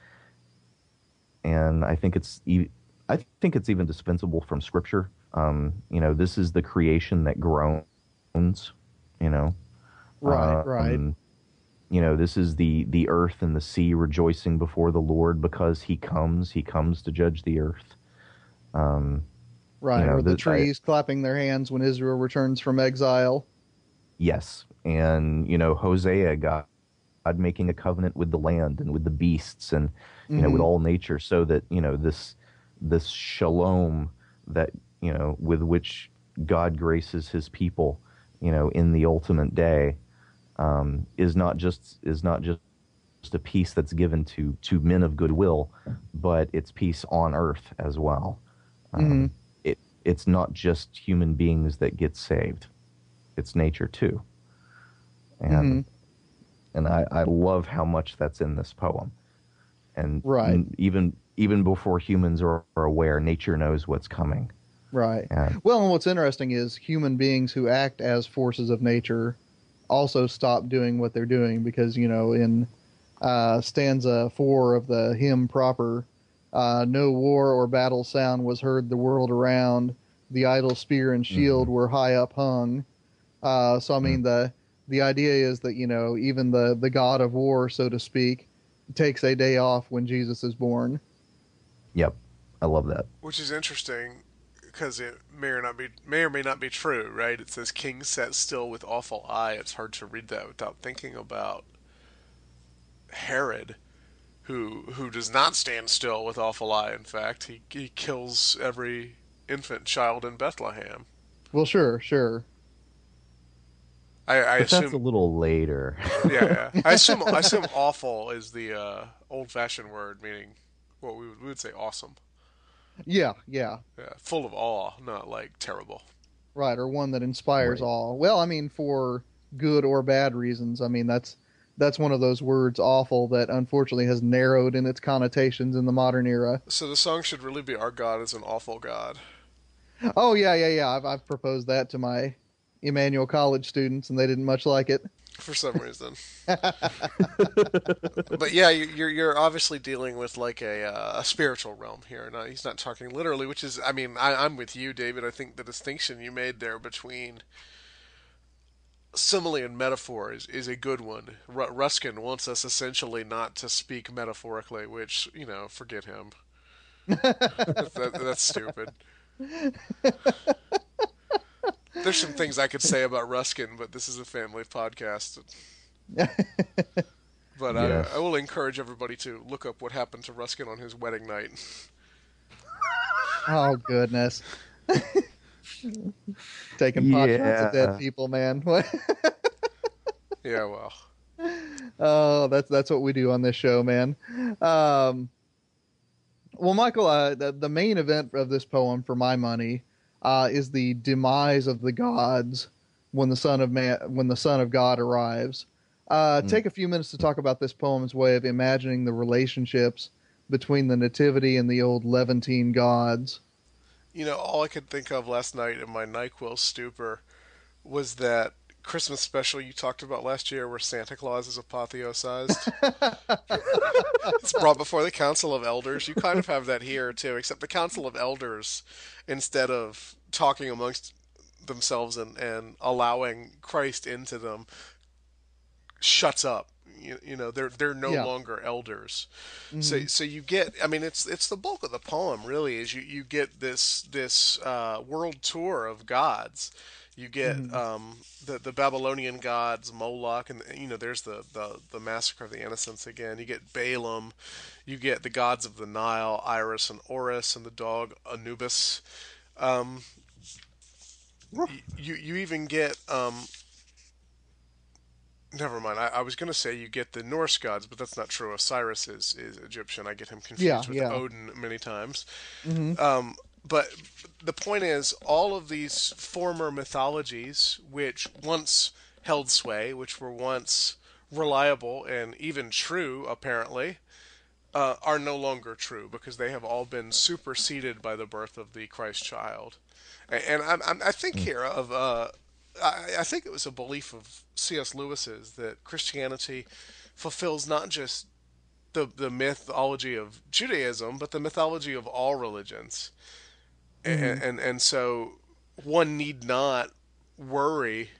[SPEAKER 4] and I think it's, e- I think it's even dispensable from Scripture. Um, you know, this is the creation that groans. You know,
[SPEAKER 2] Right, right.
[SPEAKER 4] Um, You know, this is the the earth and the sea rejoicing before the Lord because He comes. He comes to judge the earth. Um,
[SPEAKER 2] Right,
[SPEAKER 4] know,
[SPEAKER 2] or the
[SPEAKER 4] the- I-
[SPEAKER 2] trees clapping their hands when Israel returns from exile.
[SPEAKER 4] Yes, and you know Hosea, God, God making a covenant with the land and with the beasts and you know with
[SPEAKER 2] Mhm.
[SPEAKER 4] all nature, so that you know this this shalom that you know with which God graces His people, you know, in the ultimate day, um, is not just is not just a peace that's given to to men of goodwill, but it's peace on earth as well. Um, It it's not just human beings that get saved it's nature too. And and I, I love how much that's in this poem. And
[SPEAKER 2] Right.
[SPEAKER 4] even even before humans are, are aware, nature knows what's coming.
[SPEAKER 2] Right.
[SPEAKER 4] And
[SPEAKER 2] Well, and what's interesting is human beings who act as forces of nature also stop doing what they're doing because, you know, in uh, stanza four of the hymn proper, uh, no war or battle sound was heard the world around. The idle spear and shield were high up hung. Uh, so, I mean, the the idea is that you know even the the god of war, so to speak, takes a day off when Jesus is born.
[SPEAKER 4] yep, I love that.
[SPEAKER 3] Which is interesting because it may or not be may or may not be true, right? It says king sat still with awful eye. It's hard to read that without thinking about Herod, who who does not stand still with awful eye. In fact, he he kills every infant child in Bethlehem.
[SPEAKER 2] Well, sure, sure.
[SPEAKER 3] I, I
[SPEAKER 4] But that's a little later.
[SPEAKER 3] yeah, yeah. I assume I assume awful is the uh, old-fashioned word meaning what we would, we would say awesome.
[SPEAKER 2] Yeah, yeah.
[SPEAKER 3] Yeah, full of awe, not like terrible.
[SPEAKER 2] Right, or one that inspires
[SPEAKER 4] Right.
[SPEAKER 2] awe. Well, I mean, for good or bad reasons. I mean, that's that's one of those words, awful, that unfortunately has narrowed in its connotations in the modern era.
[SPEAKER 3] So the song should really be "Our God is an awful God."
[SPEAKER 2] Oh yeah, yeah, yeah. I've I've proposed that to my Emmanuel College students, and they didn't much like it.
[SPEAKER 3] for some reason. but yeah, you- you're you're obviously dealing with like a uh, a spiritual realm here. No, he's not talking literally, which is, I mean, I, I'm with you, David. I think the distinction you made there between simile and metaphor is, is a good one. Ru Ruskin wants us essentially not to speak metaphorically, which you know, forget him. that, that, that's stupid. There's some things I could say about Ruskin, but this is a family podcast. But
[SPEAKER 4] Yes.
[SPEAKER 3] I, I will encourage everybody to look up what happened to Ruskin on his wedding night.
[SPEAKER 2] Oh goodness. Taking pot shots at dead people, man.
[SPEAKER 3] Yeah, well,
[SPEAKER 2] Oh, that's that's what we do on this show, man. Um, well, Michael, uh, the, the main event of this poem, for my money, uh, is the demise of the gods when the son of man, when the son of God arrives. Uh,
[SPEAKER 4] Hmm.
[SPEAKER 2] Take a few minutes to talk about this poem's way of imagining the relationships between the nativity and the old Levantine gods.
[SPEAKER 3] you know, all I could think of last night in my NyQuil stupor was that Christmas special you talked about last year where Santa Claus is apotheosized. it's brought before the Council of Elders. You kind of have that here, too, except the Council of Elders, instead of talking amongst themselves and, and allowing Christ into them, shuts up. You, you know, they're they're no
[SPEAKER 2] Yeah.
[SPEAKER 3] longer elders. So so you get I mean it's it's the bulk of the poem really is you, you get this this uh, world tour of gods. You get um, the the Babylonian gods Moloch and you know there's the, the the massacre of the innocents again. You get Balaam, you get the gods of the Nile, Isis and Horus and the dog Anubis. Um, you you even get um, Never mind. I, I was going to say you get the Norse gods, but that's not true. Osiris is, is Egyptian. I get him confused
[SPEAKER 2] Yeah,
[SPEAKER 3] with
[SPEAKER 2] yeah.
[SPEAKER 3] Odin many times.
[SPEAKER 2] Mhm.
[SPEAKER 3] Um, but the point is, all of these former mythologies, which once held sway, which were once reliable and even true, apparently, uh, are no longer true because they have all been superseded by the birth of the Christ child. And, I'm, I think here of uh, I, I think it was a belief of C.S. Lewis's that Christianity fulfills not just the the mythology of Judaism, but the mythology of all religions, and, and and so one need not worry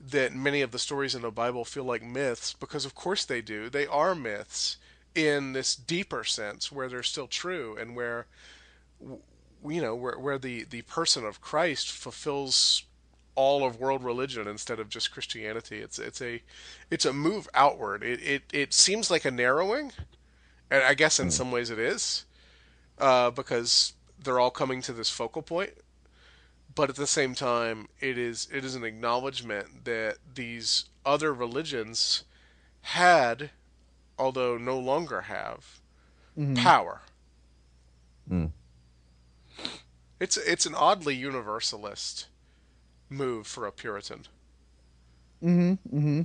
[SPEAKER 3] that many of the stories in the Bible feel like myths because of course they do. They are myths in this deeper sense where they're still true and where you know where where the the person of Christ fulfills all of world religion instead of just Christianity. It's it's a it's a move outward. It it, it seems like a narrowing, and I guess in some ways it is, uh, because they're all coming to this focal point. But at the same time, it is it is an acknowledgement that these other religions had, although no longer have, power.
[SPEAKER 4] Mm.
[SPEAKER 3] It's it's an oddly universalist move for a Puritan.
[SPEAKER 2] Mm-hmm. Mm-hmm.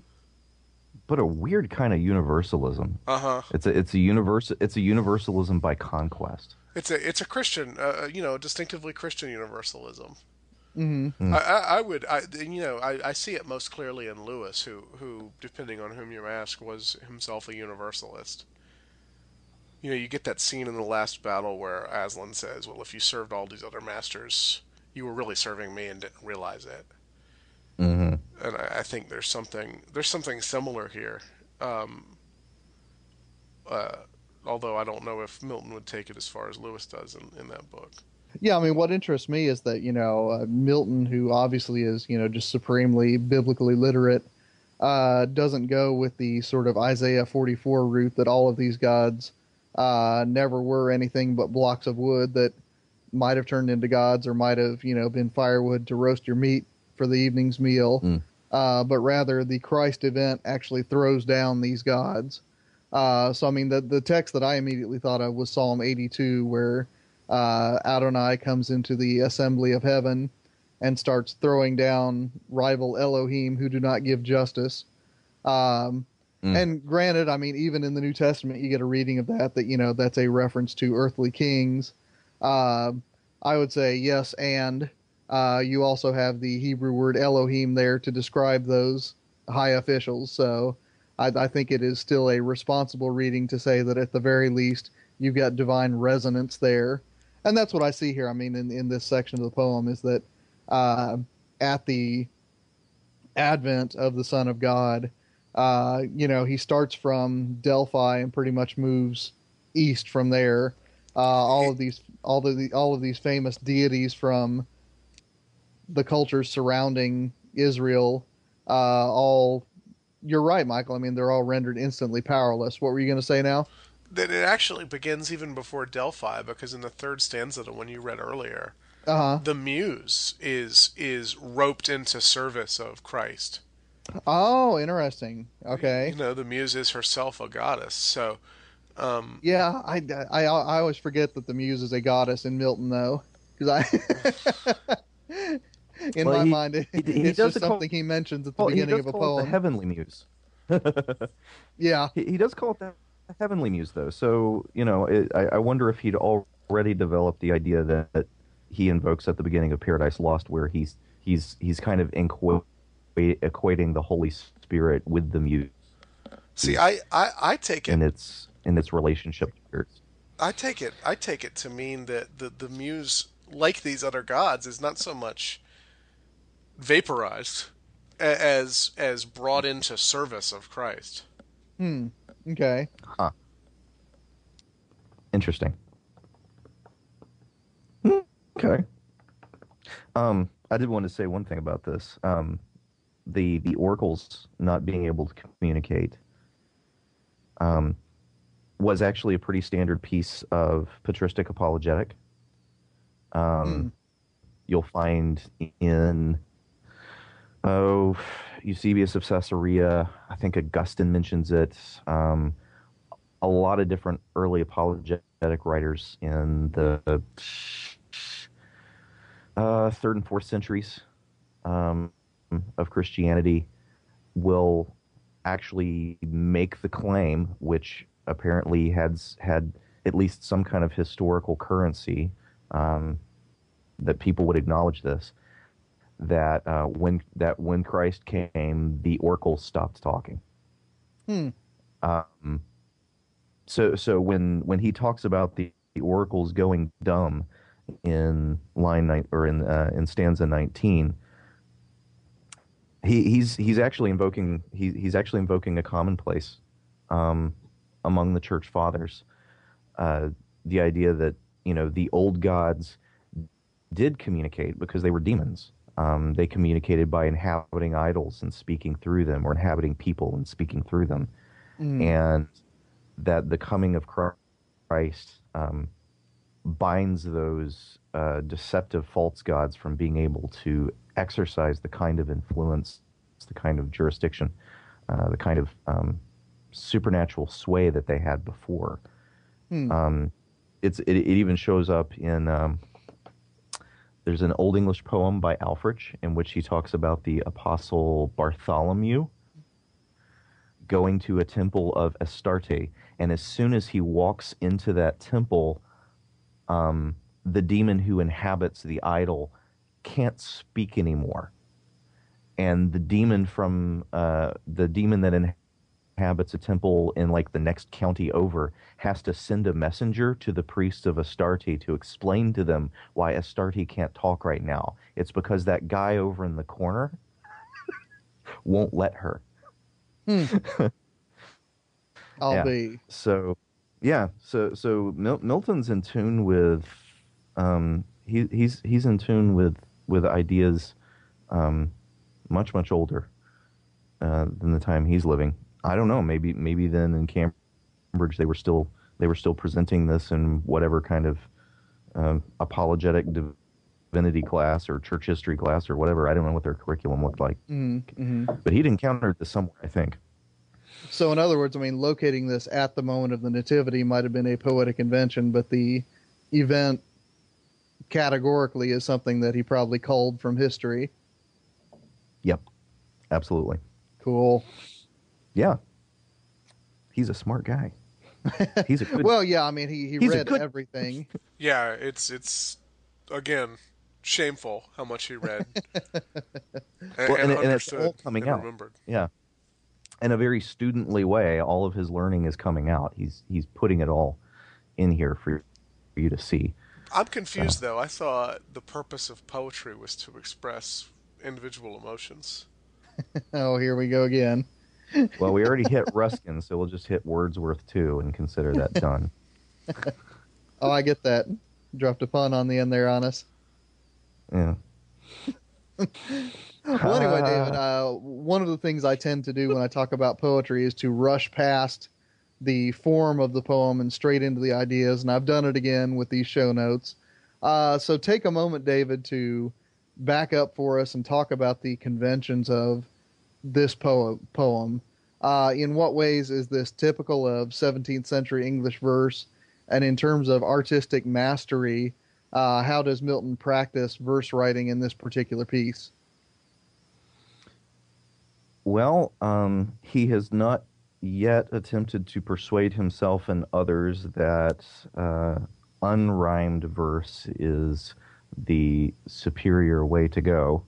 [SPEAKER 4] But a weird kind of universalism.
[SPEAKER 3] Uh huh.
[SPEAKER 4] It's a it's a universe it's a universalism by conquest.
[SPEAKER 3] It's a it's a Christian, uh, you know, distinctively Christian universalism.
[SPEAKER 2] Mm-hmm.
[SPEAKER 3] I, I, I would, I, you know, I, I see it most clearly in Lewis, who, who, depending on whom you ask, was himself a universalist. You know, you get that scene in the last battle where Aslan says, "Well, if you served all these other masters, you were really serving me and didn't realize it."
[SPEAKER 4] Mm-hmm.
[SPEAKER 3] And I, I think there's something there's something similar here. Um, uh, although I don't know if Milton would take it as far as Lewis does in, in that book.
[SPEAKER 2] Yeah, I mean, what interests me is that you know uh, Milton, who obviously is you know just supremely biblically literate, uh, doesn't go with the sort of Isaiah 44 route that all of these gods uh, never were anything but blocks of wood that might have turned into gods or might have you know been firewood to roast your meat for the evening's meal,
[SPEAKER 4] Mm.
[SPEAKER 2] uh, but rather the Christ event actually throws down these gods. Uh, so I mean, the the text that I immediately thought of was Psalm 82, where uh, Adonai comes into the assembly of heaven and starts throwing down rival Elohim who do not give justice. Um,
[SPEAKER 4] Mm.
[SPEAKER 2] And granted, I mean, even in the New Testament, you get a reading of that that you know that's a reference to earthly kings. Uh, I would say yes, and uh, you also have the Hebrew word Elohim there to describe those high officials. So I, I think it is still a responsible reading to say that at the very least you've got divine resonance there, and that's what I see here. I mean, in in this section of the poem is that uh, at the advent of the Son of God, uh, you know, he starts from Delphi and pretty much moves east from there. Uh, all of these, all the, all of these famous deities from the cultures surrounding Israel, uh, all. You're right, Michael. I mean, they're all rendered instantly powerless. What were you going to say now?
[SPEAKER 3] That it actually begins even before Delphi, because in the third stanza, the one you read earlier,
[SPEAKER 2] Uh huh.
[SPEAKER 3] the muse is is roped into service of Christ.
[SPEAKER 2] Oh, interesting. Okay.
[SPEAKER 3] You know, the muse is herself a goddess. So, um,
[SPEAKER 2] Yeah, I, I, I always forget that the muse is a goddess in Milton, though, because I, in
[SPEAKER 4] Well,
[SPEAKER 2] my
[SPEAKER 4] he-
[SPEAKER 2] mind, it,
[SPEAKER 4] he- he
[SPEAKER 2] it's
[SPEAKER 4] does
[SPEAKER 2] just
[SPEAKER 4] call-
[SPEAKER 2] something he mentions at the
[SPEAKER 4] Well, he
[SPEAKER 2] beginning
[SPEAKER 4] does
[SPEAKER 2] of a
[SPEAKER 4] call it the
[SPEAKER 2] poem.
[SPEAKER 4] heavenly muse.
[SPEAKER 2] yeah,
[SPEAKER 4] He, he does call it the heavenly muse, though. So you know, it, I, I wonder if he'd already developed the idea that, that he invokes at the beginning of Paradise Lost, where he's he's he's kind of equa- equating the Holy Spirit with the muse
[SPEAKER 3] see, I, I, I take it
[SPEAKER 4] in its in its relationship. to spirits.
[SPEAKER 3] I take it I take it to mean that the the muse, like these other gods, is not so much vaporized as as brought into service of Christ.
[SPEAKER 2] hmm. Okay. Huh.
[SPEAKER 4] Interesting. Hmm, Okay. Um, I did want to say one thing about this. Um, the the oracles not being able to communicate um, was actually a pretty standard piece of patristic apologetic. Um, You'll find in oh Eusebius of Caesarea. I think Augustine mentions it. Um, a lot of different early apologetic writers in the uh, third and fourth centuries um, of Christianity will actually make the claim, which apparently had had at least some kind of historical currency um, that people would acknowledge this. That uh, when that when Christ came, the oracle stopped talking.
[SPEAKER 2] Hmm.
[SPEAKER 4] Um, so so when when he talks about the, the oracles going dumb in line nine or in uh, in stanza nineteen, he, he's he's actually invoking he, he's actually invoking a commonplace um, among the church fathers. Uh, the idea that you know the old gods did communicate because they were demons. Um, they communicated by inhabiting idols and speaking through them, or inhabiting people and speaking through them,
[SPEAKER 2] Mm.
[SPEAKER 4] and that the coming of Christ um, binds those uh, deceptive false gods from being able to exercise the kind of influence, the kind of jurisdiction, uh, the kind of um, supernatural sway that they had before.
[SPEAKER 2] Hmm.
[SPEAKER 4] Um, it's it, it even shows up in um, there's an old English poem by Ælfric in which he talks about the apostle Bartholomew going to a temple of Astarte, and as soon as he walks into that temple, um, the demon who inhabits the idol can't speak anymore, and the demon from uh, the demon that inhabits a temple in like the next county over has to send a messenger to the priests of Astarte to explain to them why Astarte can't talk right now. It's because that guy over in the corner won't let her.
[SPEAKER 2] I'll
[SPEAKER 4] Yeah.
[SPEAKER 2] be.
[SPEAKER 4] So, yeah. So so Mil- Milton's in tune with, um, he he's he's in tune with with ideas, um, much much older, uh, than the time he's living. I don't know. Maybe maybe then in Cambridge they were still they were still presenting this in whatever kind of um, apologetic divinity class or church history class or whatever. I don't know what their curriculum looked like,
[SPEAKER 2] Mm, mhm.
[SPEAKER 4] but he'd encountered this somewhere. I think.
[SPEAKER 2] So, in other words, I mean, locating this at the moment of the nativity might have been a poetic invention, but the event categorically is something that he probably culled from history.
[SPEAKER 4] Yep. Absolutely.
[SPEAKER 2] Cool.
[SPEAKER 4] Yeah. He's a smart guy. He's a good.
[SPEAKER 2] Well, yeah, I mean, he, he
[SPEAKER 4] He's
[SPEAKER 2] read
[SPEAKER 4] good-
[SPEAKER 2] everything.
[SPEAKER 3] Yeah, it's it's again shameful how much he read. and,
[SPEAKER 4] Well, and it- and it's all coming
[SPEAKER 3] and
[SPEAKER 4] out.
[SPEAKER 3] Remembered.
[SPEAKER 4] yeah. In a very studently way, all of his learning is coming out. He's he's putting it all in here for for you to see.
[SPEAKER 3] I'm confused though. I thought the purpose of poetry was to express individual emotions.
[SPEAKER 2] oh, here we go again.
[SPEAKER 4] Well, we already hit Ruskin, so we'll just hit Wordsworth too and consider that done.
[SPEAKER 2] Oh, I get that. Dropped a pun on the end there on us.
[SPEAKER 4] Yeah.
[SPEAKER 2] Well, anyway, David, uh, one of the things I tend to do when I talk about poetry is to rush past the form of the poem and straight into the ideas, and I've done it again with these show notes. Uh, so take a moment, David, to back up for us and talk about the conventions of this po- poem. Uh, in what ways is this typical of 17th century English verse? And in terms of artistic mastery, uh, how does Milton practice verse writing in this particular piece?
[SPEAKER 4] Well, um, he has not yet attempted to persuade himself and others that uh, unrhymed verse is the superior way to go,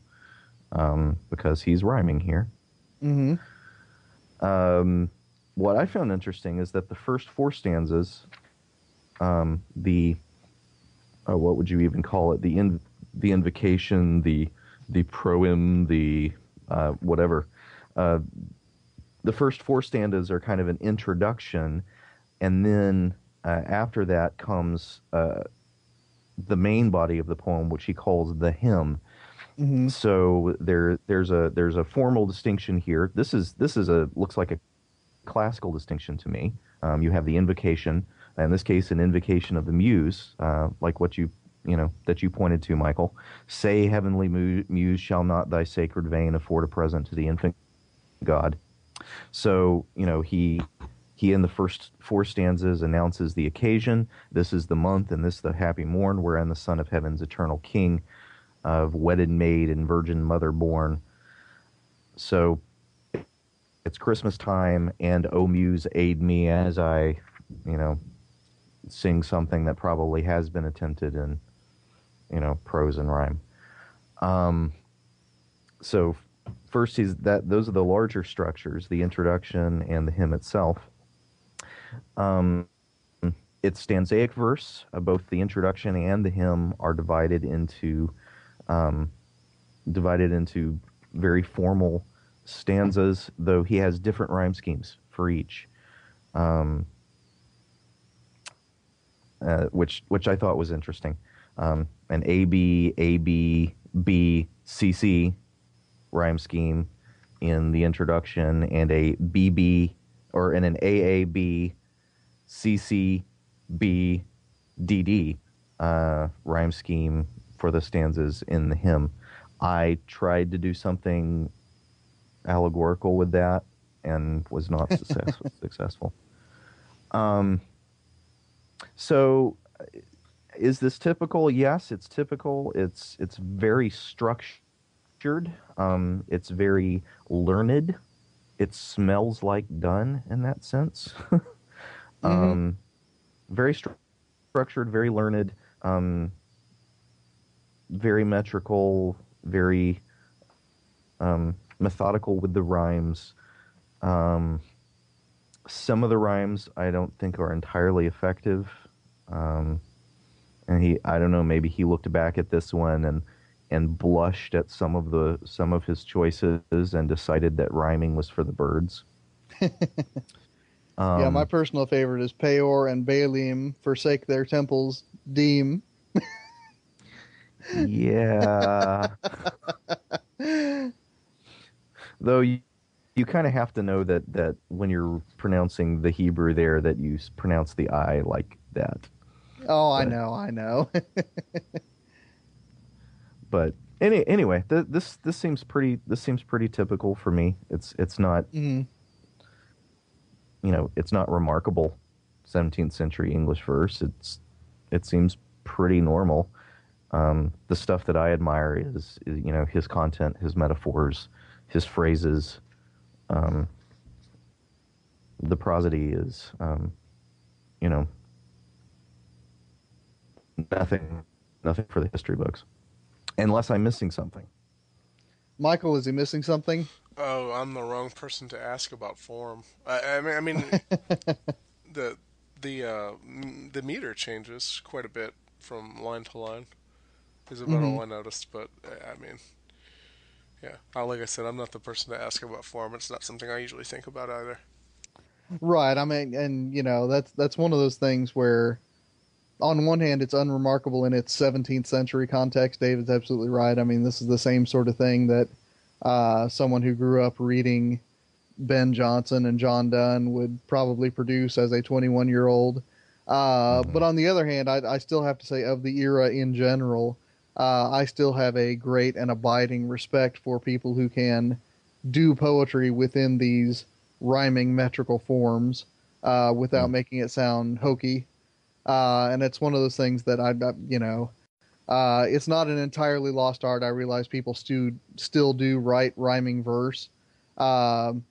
[SPEAKER 4] um, because he's rhyming here.
[SPEAKER 2] Mm-hmm.
[SPEAKER 4] Um, what I found interesting is that the first four stanzas, um, the oh, what would you even call it? The in, the invocation, the the proem, the uh, whatever. Uh, the first four stanzas are kind of an introduction, and then uh, after that comes uh, the main body of the poem, which he calls the hymn.
[SPEAKER 2] Mm-hmm.
[SPEAKER 4] So there, there's a there's a formal distinction here. This is this is a looks like a classical distinction to me. Um, you have the invocation, in this case, an invocation of the muse, uh, like what you you know that you pointed to, Michael. Say, heavenly muse, shall not thy sacred vein afford a present to the infant God? So you know he he in the first four stanzas announces the occasion. This is the month, and this the happy morn, wherein the Son of Heaven's eternal King of wedded maid and virgin mother born. So it's Christmas time, and O Muse aid me as I, you know, sing something that probably has been attempted in, you know, prose and rhyme. Um, so first is that those are the larger structures, the introduction and the hymn itself. Um, it's stanzaic verse. Uh, both the introduction and the hymn are divided into um, divided into very formal stanzas, though he has different rhyme schemes for each, um, uh, which which I thought was interesting. Um, an A B A B B C C rhyme scheme in the introduction, and a B B or in an A A B C C B D D uh, rhyme scheme for the stanzas in the hymn. I tried to do something allegorical with that and was not success, successful. Um, so, is this typical? Yes, it's typical. It's it's very structured. Um, it's very learned. It smells like Donne in that sense. um, very stru- structured, very learned, um, very metrical, very um, methodical with the rhymes. Um, some of the rhymes I don't think are entirely effective. Um, and he, I don't know, maybe he looked back at this one and and blushed at some of the some of his choices and decided that rhyming was for the birds. Um,
[SPEAKER 2] yeah, my personal favorite is Peor and Baalim forsake their temples, deem.
[SPEAKER 4] yeah. Though you, you kind of have to know that, that when you're pronouncing the Hebrew there, that you pronounce the I like that.
[SPEAKER 2] Oh, I know, I know.
[SPEAKER 4] But any, anyway, th- this this seems pretty this seems pretty typical for me. It's it's not
[SPEAKER 2] Mhm.
[SPEAKER 4] you know it's not remarkable 17th century English verse. It's it seems pretty normal. Um, the stuff that I admire is, is you know his content, his metaphors, his phrases. Um, the prosody is um, you know nothing nothing for the history books, unless I'm missing something.
[SPEAKER 2] Michael, is he missing something?
[SPEAKER 3] Oh, I'm the wrong person to ask about form. I, I mean, I mean, the the uh, m- the meter changes quite a bit from line to line. Is about all I noticed, but uh, I mean, yeah. Uh, Like I said, I'm not the person to ask about form. It's not something I usually think about either.
[SPEAKER 2] Right. I mean, and you know, that's that's one of those things where, on one hand, it's unremarkable in its 17th century context. David's absolutely right. I mean, this is the same sort of thing that uh, someone who grew up reading Ben Jonson and John Donne would probably produce as a 21 year old. Uh, But on the other hand, I, I still have to say, of the era in general, uh, I still have a great and abiding respect for people who can do poetry within these rhyming metrical forms uh, without making it sound hokey. Uh, and it's one of those things that I, I you know, uh, it's not an entirely lost art. I realize people still still do write rhyming verse. Um,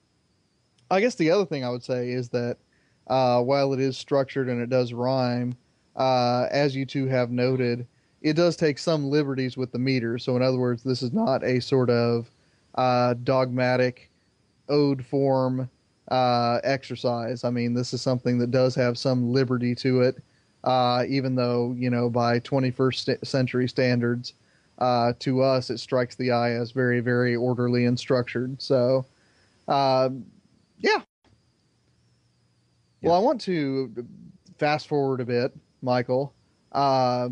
[SPEAKER 2] I guess the other thing I would say is that uh, while it is structured and it does rhyme, uh, as you two have noted, it does take some liberties with the meter. So, in other words, this is not a sort of uh, dogmatic ode form uh, exercise. I mean, this is something that does have some liberty to it, uh, even though, you know, by 21st st- century standards, uh, to us, it strikes the eye as very, very orderly and structured. So, um, yeah. Well, I want to fast forward a bit, Michael. Uh,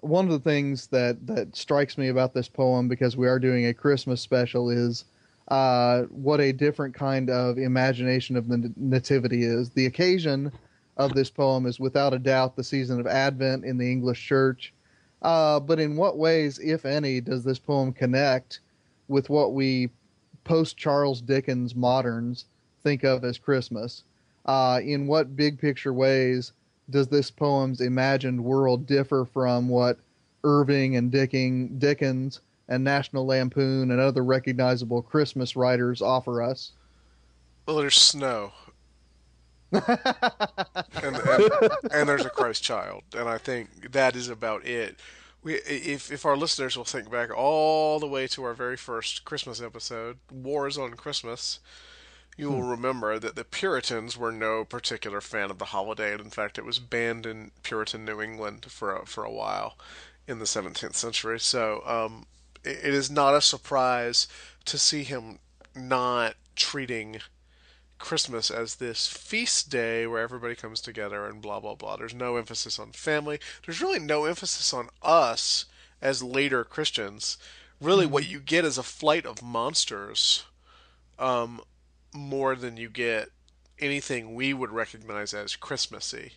[SPEAKER 2] one of the things that, that strikes me about this poem, because we are doing a Christmas special, is uh, what a different kind of imagination of the nativity is. The occasion of this poem is without a doubt the season of Advent in the English church. Uh, but in what ways, if any, does this poem connect with what we post Charles Dickens moderns think of as Christmas? Uh, in what big picture ways does this poem's imagined world differ from what Irving and Dicking, Dickens and National Lampoon and other recognizable Christmas writers offer us?
[SPEAKER 3] Well, there's snow. And, and, and there's a Christ child, and I think that is about it. We, if if our listeners will think back all the way to our very first Christmas episode, Wars on Christmas, you will remember that the Puritans were no particular fan of the holiday, and in fact, it was banned in Puritan New England for a, for a while in the 17th century. So um, it, it is not a surprise to see him not treating Christmas as this feast day where everybody comes together and blah blah blah. There's no emphasis on family. There's really no emphasis on us as later Christians. Really, what you get is a flight of monsters, um, more than you get anything we would recognize as Christmassy.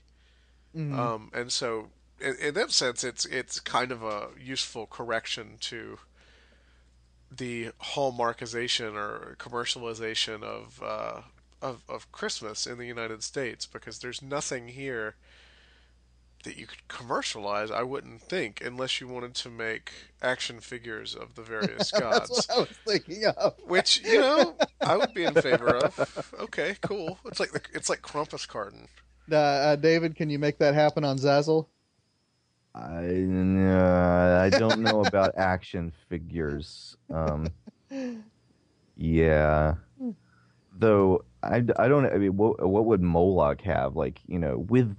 [SPEAKER 3] Um, and so, in, in that sense, it's it's kind of a useful correction to the hallmarkization or commercialization of uh, of of Christmas in the United States because there's nothing here that you could commercialize. I wouldn't think unless you wanted to make action figures of the various gods.
[SPEAKER 2] That's
[SPEAKER 3] gods,
[SPEAKER 2] what I was thinking of.
[SPEAKER 3] which you know I would be in favor of. Okay, cool. It's like the, it's like Krampus Garden.
[SPEAKER 2] Uh, uh, David, can you make that happen on Zazzle?
[SPEAKER 4] I uh, I don't know about action figures. Um, yeah, though I, I don't. I mean, what, what would Moloch have? Like you know, with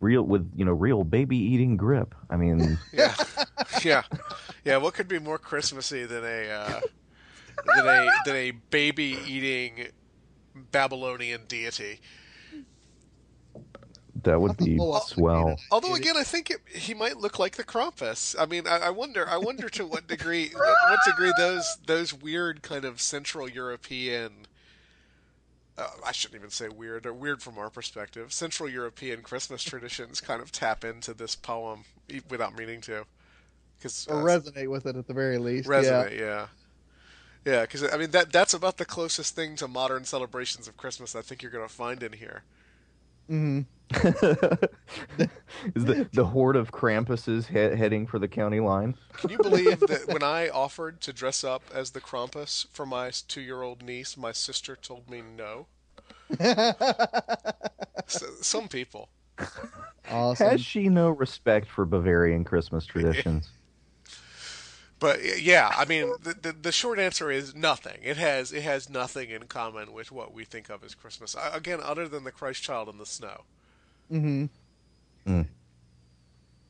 [SPEAKER 4] real with you know real baby eating grip. I mean,
[SPEAKER 3] Yeah, yeah, yeah. What could be more Christmassy than a uh, than a than a baby eating Babylonian deity?
[SPEAKER 4] that would be
[SPEAKER 2] Moloch would
[SPEAKER 4] swell.
[SPEAKER 3] Although again, I think it, he might look like the Krampus. I mean, I, I wonder. I wonder to what degree, what degree those those weird kind of Central European. Uh, I shouldn't even say weird, or weird from our perspective. Central European Christmas traditions kind of tap into this poem e- without meaning to, because
[SPEAKER 2] Or resonate with it at the very least.
[SPEAKER 3] resonate. Yeah, yeah. Because I mean that that's about the closest thing to modern celebrations of Christmas I think you're going to find in here.
[SPEAKER 2] Yeah. hmm
[SPEAKER 4] Is the the horde of Krampuses he- heading for the county line?
[SPEAKER 3] Can you believe that when I offered to dress up as the Krampus for my two year old niece, my sister told me no? so, some people.
[SPEAKER 2] Awesome.
[SPEAKER 4] Has she no respect for Bavarian Christmas traditions?
[SPEAKER 3] But yeah, I mean, the, the the short answer is nothing. It has it has nothing in common with what we think of as Christmas. Again, other than the Christ Child in the snow.
[SPEAKER 2] hmm
[SPEAKER 4] Mm.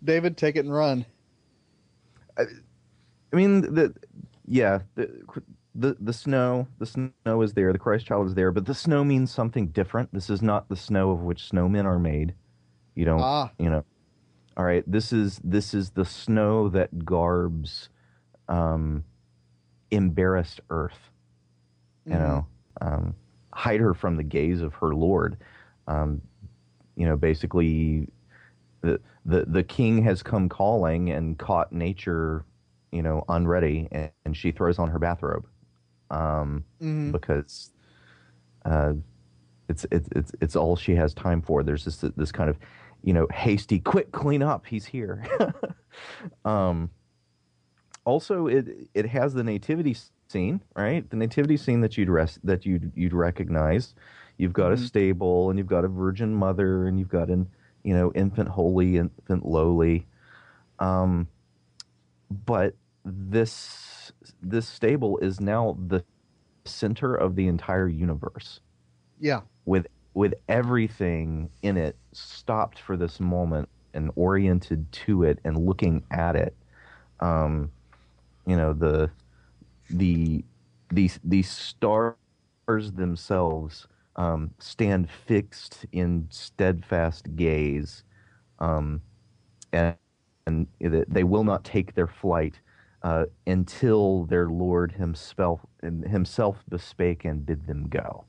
[SPEAKER 2] David, take it and run.
[SPEAKER 4] I, I mean, the yeah, the the the snow, the snow is there. The Christ Child is there, but the snow means something different. This is not the snow of which snowmen are made. You don't,
[SPEAKER 2] Ah.
[SPEAKER 4] you know. All right, this is this is the snow that garbs um, embarrassed earth. You know, um, hide her from the gaze of her lord. Um, you know, basically, the the the king has come calling and caught nature, you know, unready, and, and she throws on her bathrobe, um,
[SPEAKER 2] Mhm.
[SPEAKER 4] because uh, it's it's it's it's all she has time for. There's this this kind of, you know, hasty, quick clean up. He's here. um, also, it it has the nativity scene, right? The nativity scene that you'd rest that you'd you'd recognize. You've got a
[SPEAKER 2] Mhm.
[SPEAKER 4] stable, and you've got a virgin mother, and you've got an you know infant holy, infant lowly. Um, but this this stable is now the center of the entire universe
[SPEAKER 2] Yeah.
[SPEAKER 4] with with everything in it stopped for this moment and oriented to it and looking at it um you know the the these these stars themselves um stand fixed in steadfast gaze um and and they will not take their flight uh, until their lord himself himself bespake and bid them go.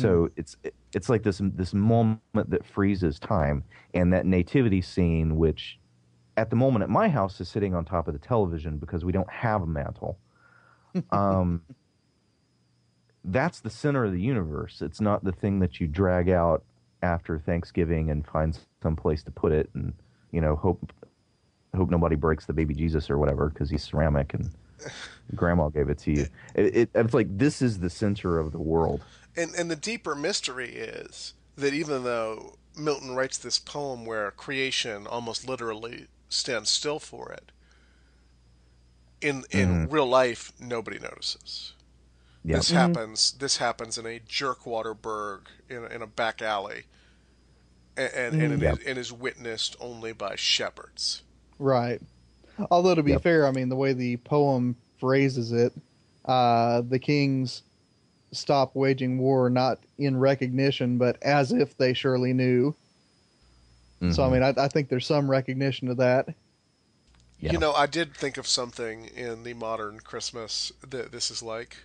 [SPEAKER 4] So it's it's like this this moment that freezes time, and that nativity scene, which at the moment at my house is sitting on top of the television because we don't have a mantle. Um, that's the center of the universe. It's not the thing that you drag out after Thanksgiving and find some place to put it, and you know hope hope nobody breaks the baby Jesus or whatever because he's ceramic and grandma gave it to you. It, it, it's like this is the center of the world.
[SPEAKER 3] And and the deeper mystery is that even though Milton writes this poem where creation almost literally stands still for it, in in mm-hmm. real life nobody notices.
[SPEAKER 4] Yeah.
[SPEAKER 3] This mm-hmm. happens. This happens in a jerkwater burg in a, in a back alley, and and, and, it
[SPEAKER 4] Yeah.
[SPEAKER 3] is, and is witnessed only by shepherds.
[SPEAKER 2] Right. Although to be
[SPEAKER 4] Yep.
[SPEAKER 2] fair, I mean the way the poem phrases it, uh, the kings stop waging war not in recognition, but as if they surely knew. So I
[SPEAKER 4] Mhm.
[SPEAKER 2] mean, I, I think there's some recognition of that.
[SPEAKER 4] Yeah.
[SPEAKER 3] You know, I did think of something in the modern Christmas that this is like.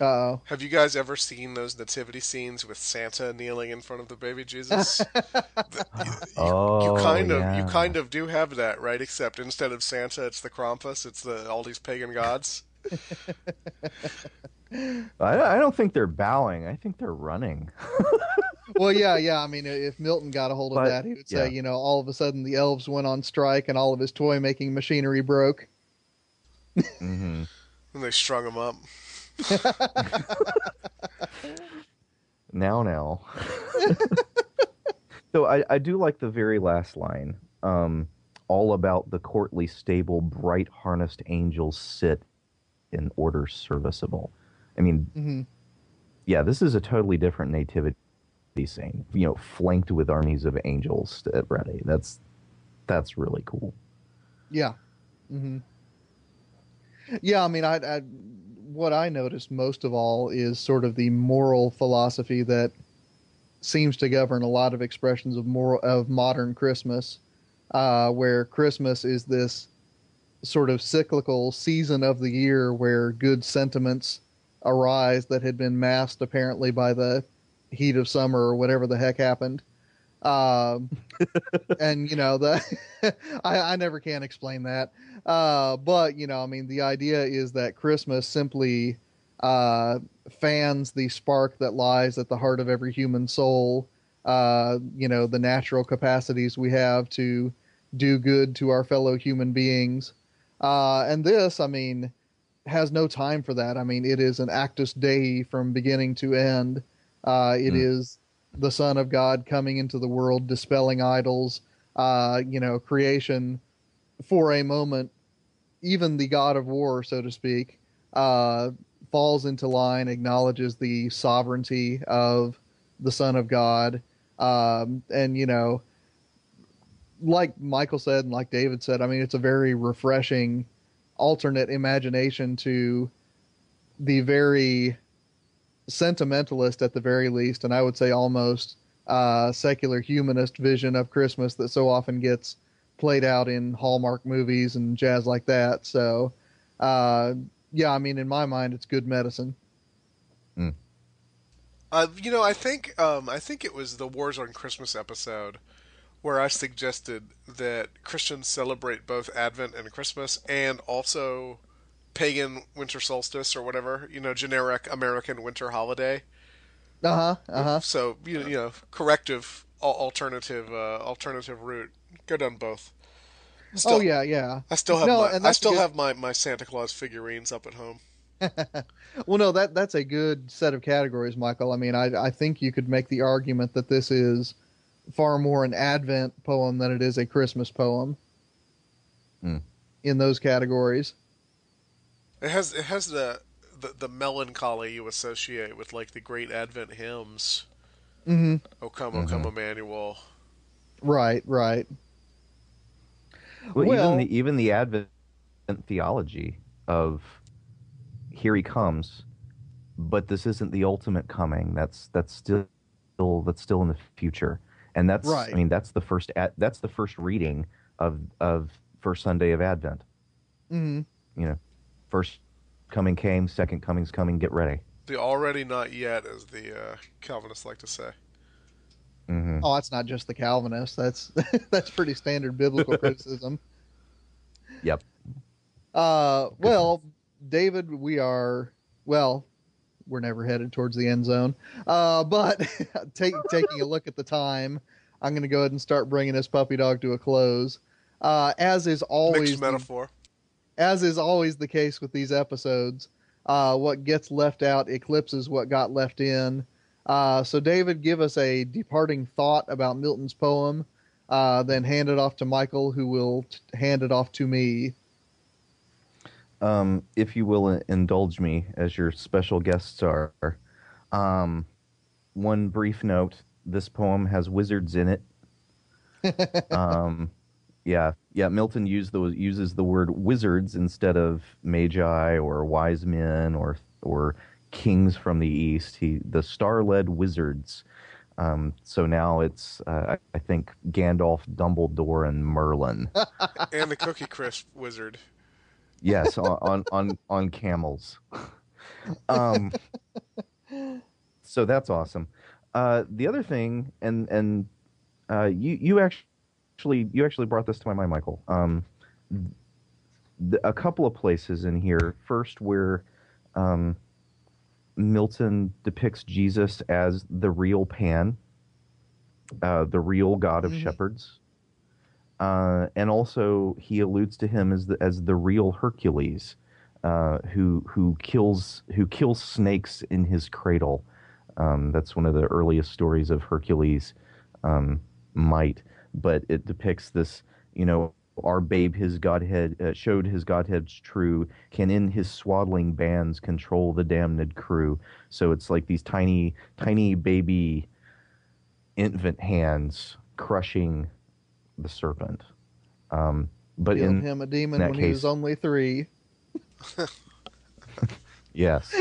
[SPEAKER 2] Uh, oh.
[SPEAKER 3] Have you guys ever seen those nativity scenes with Santa kneeling in front of the baby Jesus? The- you,
[SPEAKER 4] Oh,
[SPEAKER 3] you kind of you kind of do have that, right? Except instead of Santa, it's the Krampus. It's the all these pagan gods.
[SPEAKER 4] I, I don't think they're bowing. I think they're running.
[SPEAKER 2] well, yeah, yeah. I mean, if Milton got a hold of
[SPEAKER 4] But,
[SPEAKER 2] that, he would say,
[SPEAKER 4] yeah.
[SPEAKER 2] you know, all of a sudden the elves went on strike and all of his toy making machinery broke.
[SPEAKER 4] hmm
[SPEAKER 3] And they strung him up.
[SPEAKER 4] Now, now. so I, I do like the very last line. Um, all about the courtly stable, bright harnessed angels sit in order serviceable. I mean,
[SPEAKER 2] hmm
[SPEAKER 4] yeah, this is a totally different nativity scene. You know, flanked with armies of angels at ready. That's that's really cool.
[SPEAKER 2] Yeah. hmm Yeah, I mean, I, I what I noticed most of all is sort of the moral philosophy that seems to govern a lot of expressions of moral of modern Christmas, uh, where Christmas is this sort of cyclical season of the year where good sentiments arise that had been masked apparently by the heat of summer or whatever the heck happened. Um, and you know the I, I never can explain that. Uh, but you know, I mean, the idea is that Christmas simply uh, fans the spark that lies at the heart of every human soul. Uh, you know, the natural capacities we have to do good to our fellow human beings. Uh, and this, I mean, has no time for that. I mean, it is an actus dei from beginning to end. Uh, it
[SPEAKER 4] Hmm.
[SPEAKER 2] is the Son of God coming into the world, dispelling idols. Uh, you know, creation for a moment, even the God of War, so to speak, uh, falls into line, acknowledges the sovereignty of the Son of God, um, and you know, like Michael said and like David said, I mean, it's a very refreshing alternate imagination to the very sentimentalist at the very least, and I would say almost uh, secular humanist vision of Christmas that so often gets played out in Hallmark movies and jazz like that. So, uh, yeah, I mean, in my mind, it's good medicine.
[SPEAKER 3] Uh, you know, I think um, I think it was the Wars on Christmas episode where I suggested that Christians celebrate both Advent and Christmas, and also pagan winter solstice or whatever. You know, generic American winter holiday.
[SPEAKER 2] Uh huh. Uh huh.
[SPEAKER 3] So you know, you know, corrective alternative uh, alternative route. Go down both. Still,
[SPEAKER 2] Oh yeah, yeah.
[SPEAKER 3] I still have
[SPEAKER 2] No,
[SPEAKER 3] my I still
[SPEAKER 2] good.
[SPEAKER 3] have my, my Santa Claus figurines up at home.
[SPEAKER 2] Well, no, that that's a good set of categories, Michael. I mean, I I think you could make the argument that this is far more an Advent poem than it is a Christmas poem.
[SPEAKER 4] Hmm.
[SPEAKER 2] In those categories.
[SPEAKER 3] It has it has the, the the melancholy you associate with like the great Advent hymns.
[SPEAKER 2] hmm
[SPEAKER 3] O come, O come, Emmanuel.
[SPEAKER 2] Right, right.
[SPEAKER 4] Well,
[SPEAKER 2] Well-
[SPEAKER 4] even the even the Advent theology of here he comes, but this isn't the ultimate coming. That's that's still that's still in the future, and that's
[SPEAKER 2] Right.
[SPEAKER 4] I mean that's the first ad, that's the first reading of of first Sunday of Advent.
[SPEAKER 2] hmm
[SPEAKER 4] You know, first coming came, second coming's coming. Get ready.
[SPEAKER 3] The already not yet, as the uh, Calvinists like to say.
[SPEAKER 4] hmm
[SPEAKER 2] Oh, that's not just the Calvinists. That's that's pretty standard biblical criticism.
[SPEAKER 4] Yep.
[SPEAKER 2] Uh, well, David, we are well. We're never headed towards the end zone. Uh, but take, taking a look at the time, I'm going to go ahead and start bringing this puppy dog to a close. Uh, as is always
[SPEAKER 3] Mixed
[SPEAKER 2] the- as is always the case with these episodes, uh, what gets left out eclipses what got left in. Uh, so, David, give us a departing thought about Milton's poem, uh, then hand it off to Michael, who will t- hand it off to me.
[SPEAKER 4] Um, if you will indulge me as your special guest star. Um, one brief note: this poem has wizards in it. um, yeah, yeah. Milton used the, uses the word wizards instead of magi or wise men or or kings from the east. He the star-led wizards. Um, so now it's uh, I- I think Gandalf, Dumbledore, and Merlin.
[SPEAKER 3] and the Cookie Crisp wizard.
[SPEAKER 4] Yes, on on on, on camels. Um, so that's awesome. Uh, the other thing, and and uh, you you actually you actually brought this to my mind, Michael. Um, a couple of places in here. First, where um, Milton depicts Jesus as the real Pan, uh, the real God of
[SPEAKER 2] Mhm.
[SPEAKER 4] shepherds. Uh, and also, he alludes to him as the, as the real Hercules, uh, who who kills who kills snakes in his cradle. Um, that's one of the earliest stories of Hercules' um, might. But it depicts this, you know, our babe, his godhead uh, showed his godhead's true, can in his swaddling bands control the damned crew. So it's like these tiny, tiny baby infant hands crushing the serpent. Um, but in
[SPEAKER 2] him a demon when he was only three.
[SPEAKER 4] yes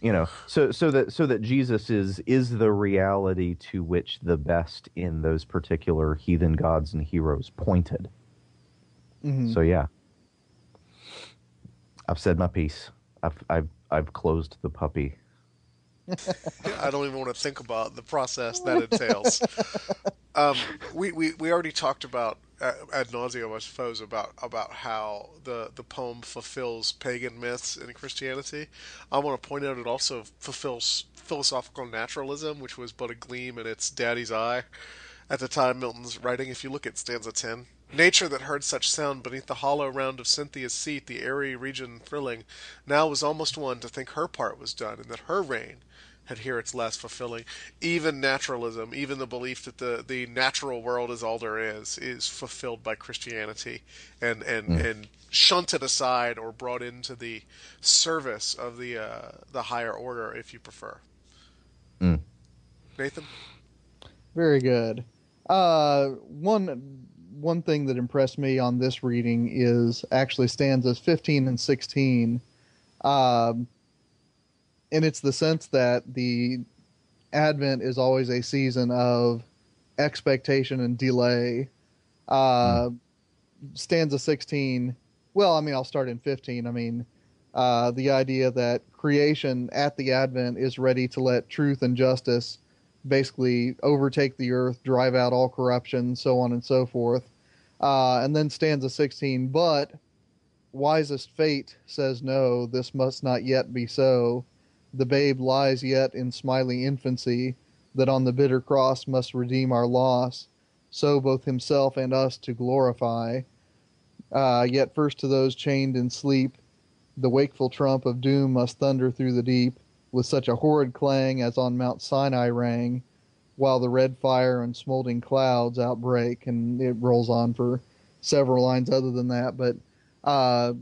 [SPEAKER 4] you know so so that so that jesus is is the reality to which the best in those particular heathen gods and heroes pointed
[SPEAKER 2] Mhm.
[SPEAKER 4] so yeah i've said my piece i've i've i've closed the puppy
[SPEAKER 3] I don't even want to think about the process that entails. um, we, we, we already talked about uh, ad nauseum, I suppose, about about how the the poem fulfills pagan myths in Christianity. I want to point out it also fulfills philosophical naturalism, which was but a gleam in its daddy's eye at the time Milton's writing. If you look at stanza ten. Nature that heard such sound beneath the hollow round of Cynthia's seat, the airy region thrilling, now was almost one to think her part was done, and that her reign had here its less fulfilling. Even naturalism, even the belief that the, the natural world is all there is, is fulfilled by Christianity and, and, and shunted aside or brought into the service of the uh, the higher order, if you prefer.
[SPEAKER 4] Mm.
[SPEAKER 3] Nathan?
[SPEAKER 2] Very good. Uh, one one thing that impressed me on this reading is actually stanzas 15 and 16. Um, and it's the sense that the Advent is always a season of expectation and delay. Uh, Stanza 16, well, I mean, I'll start in 15. I mean, uh, the idea that creation at the Advent is ready to let truth and justice basically overtake the earth, drive out all corruption, so on and so forth. Uh, and then stanza 16, but wisest fate says no, this must not yet be so. The babe lies yet in smiling infancy, that on the bitter cross must redeem our loss, so both himself and us to glorify. Uh, yet first to those chained in sleep, the wakeful trump of doom must thunder through the deep with such a horrid clang as on Mount Sinai rang, while the red fire and smoldering clouds outbreak, and it rolls on for several lines other than that. But uh,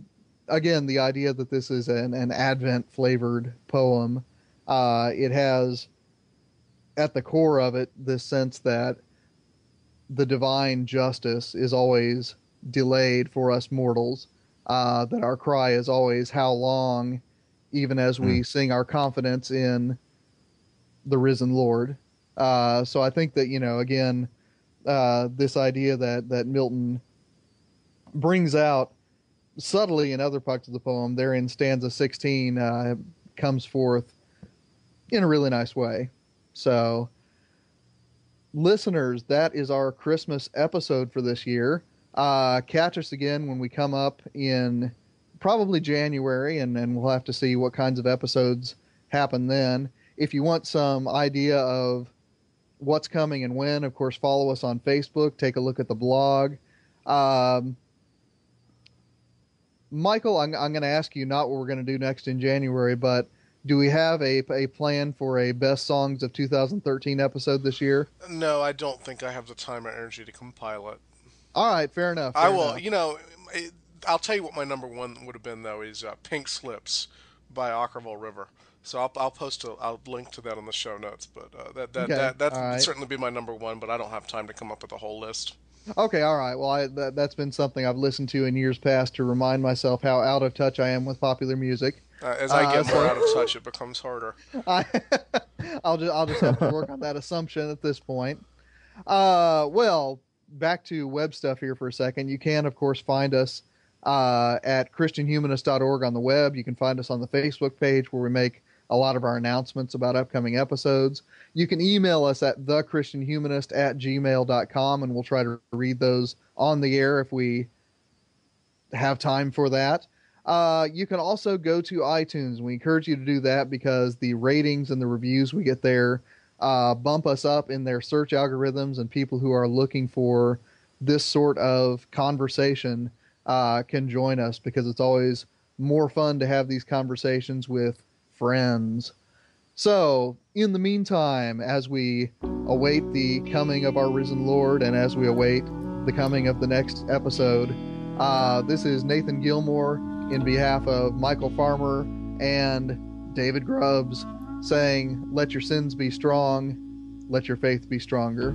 [SPEAKER 2] again, the idea that this is an, an Advent flavored poem, uh, it has at the core of it this sense that the divine justice is always delayed for us mortals, uh, that our cry is always, How long? even as we sing our confidence in the risen Lord. Uh, so I think that you know, again, uh, this idea that that Milton brings out subtly in other parts of the poem, there in stanza sixteen, uh, comes forth in a really nice way. So, listeners, that is our Christmas episode for this year. Uh, catch us again when we come up in probably January, and then we'll have to see what kinds of episodes happen then. If you want some idea of what's coming and when, of course, follow us on Facebook. Take a look at the blog. Um, Michael, I'm, I'm going to ask you not what we're going to do next in January, but Do we have a, a plan for a best songs of 2013 episode this year?
[SPEAKER 3] No, I don't think I have the time or energy to compile it.
[SPEAKER 2] All right, fair enough.
[SPEAKER 3] I will.
[SPEAKER 2] enough.
[SPEAKER 3] You know, it, I'll tell you what my number one would have been though is uh, "Pink Slips" by Okkervil River. So I'll, I'll post a I'll link to that on the show notes. But uh, that that
[SPEAKER 2] Okay,
[SPEAKER 3] that that would
[SPEAKER 2] right.
[SPEAKER 3] certainly be my number one. But I don't have time to come up with a whole list.
[SPEAKER 2] Okay, all right. Well, I, that, that's been something I've listened to in years past to remind myself how out of touch I am with popular music.
[SPEAKER 3] Uh, as I
[SPEAKER 2] Uh,
[SPEAKER 3] more
[SPEAKER 2] so-
[SPEAKER 3] out of touch, it becomes harder.
[SPEAKER 2] I, I'll just I'll just have to work on that assumption at this point. Uh, well, back to web stuff here for a second. You can, of course, find us uh, at christianhumanist.org on the web. You can find us on the Facebook page where we make a lot of our announcements about upcoming episodes. You can email us at thechristianhumanist at gmail.com, and we'll try to read those on the air if we have time for that. Uh, you can also go to iTunes. We encourage you to do that because the ratings and the reviews we get there uh, bump us up in their search algorithms, and people who are looking for this sort of conversation uh, can join us because it's always more fun to have these conversations with friends. So, in the meantime, as we await the coming of our risen Lord and as we await the coming of the next episode, uh, this is Nathan Gilmour in behalf of Michael Farmer and David Grubbs saying, Let your sins be strong, let your faith be stronger.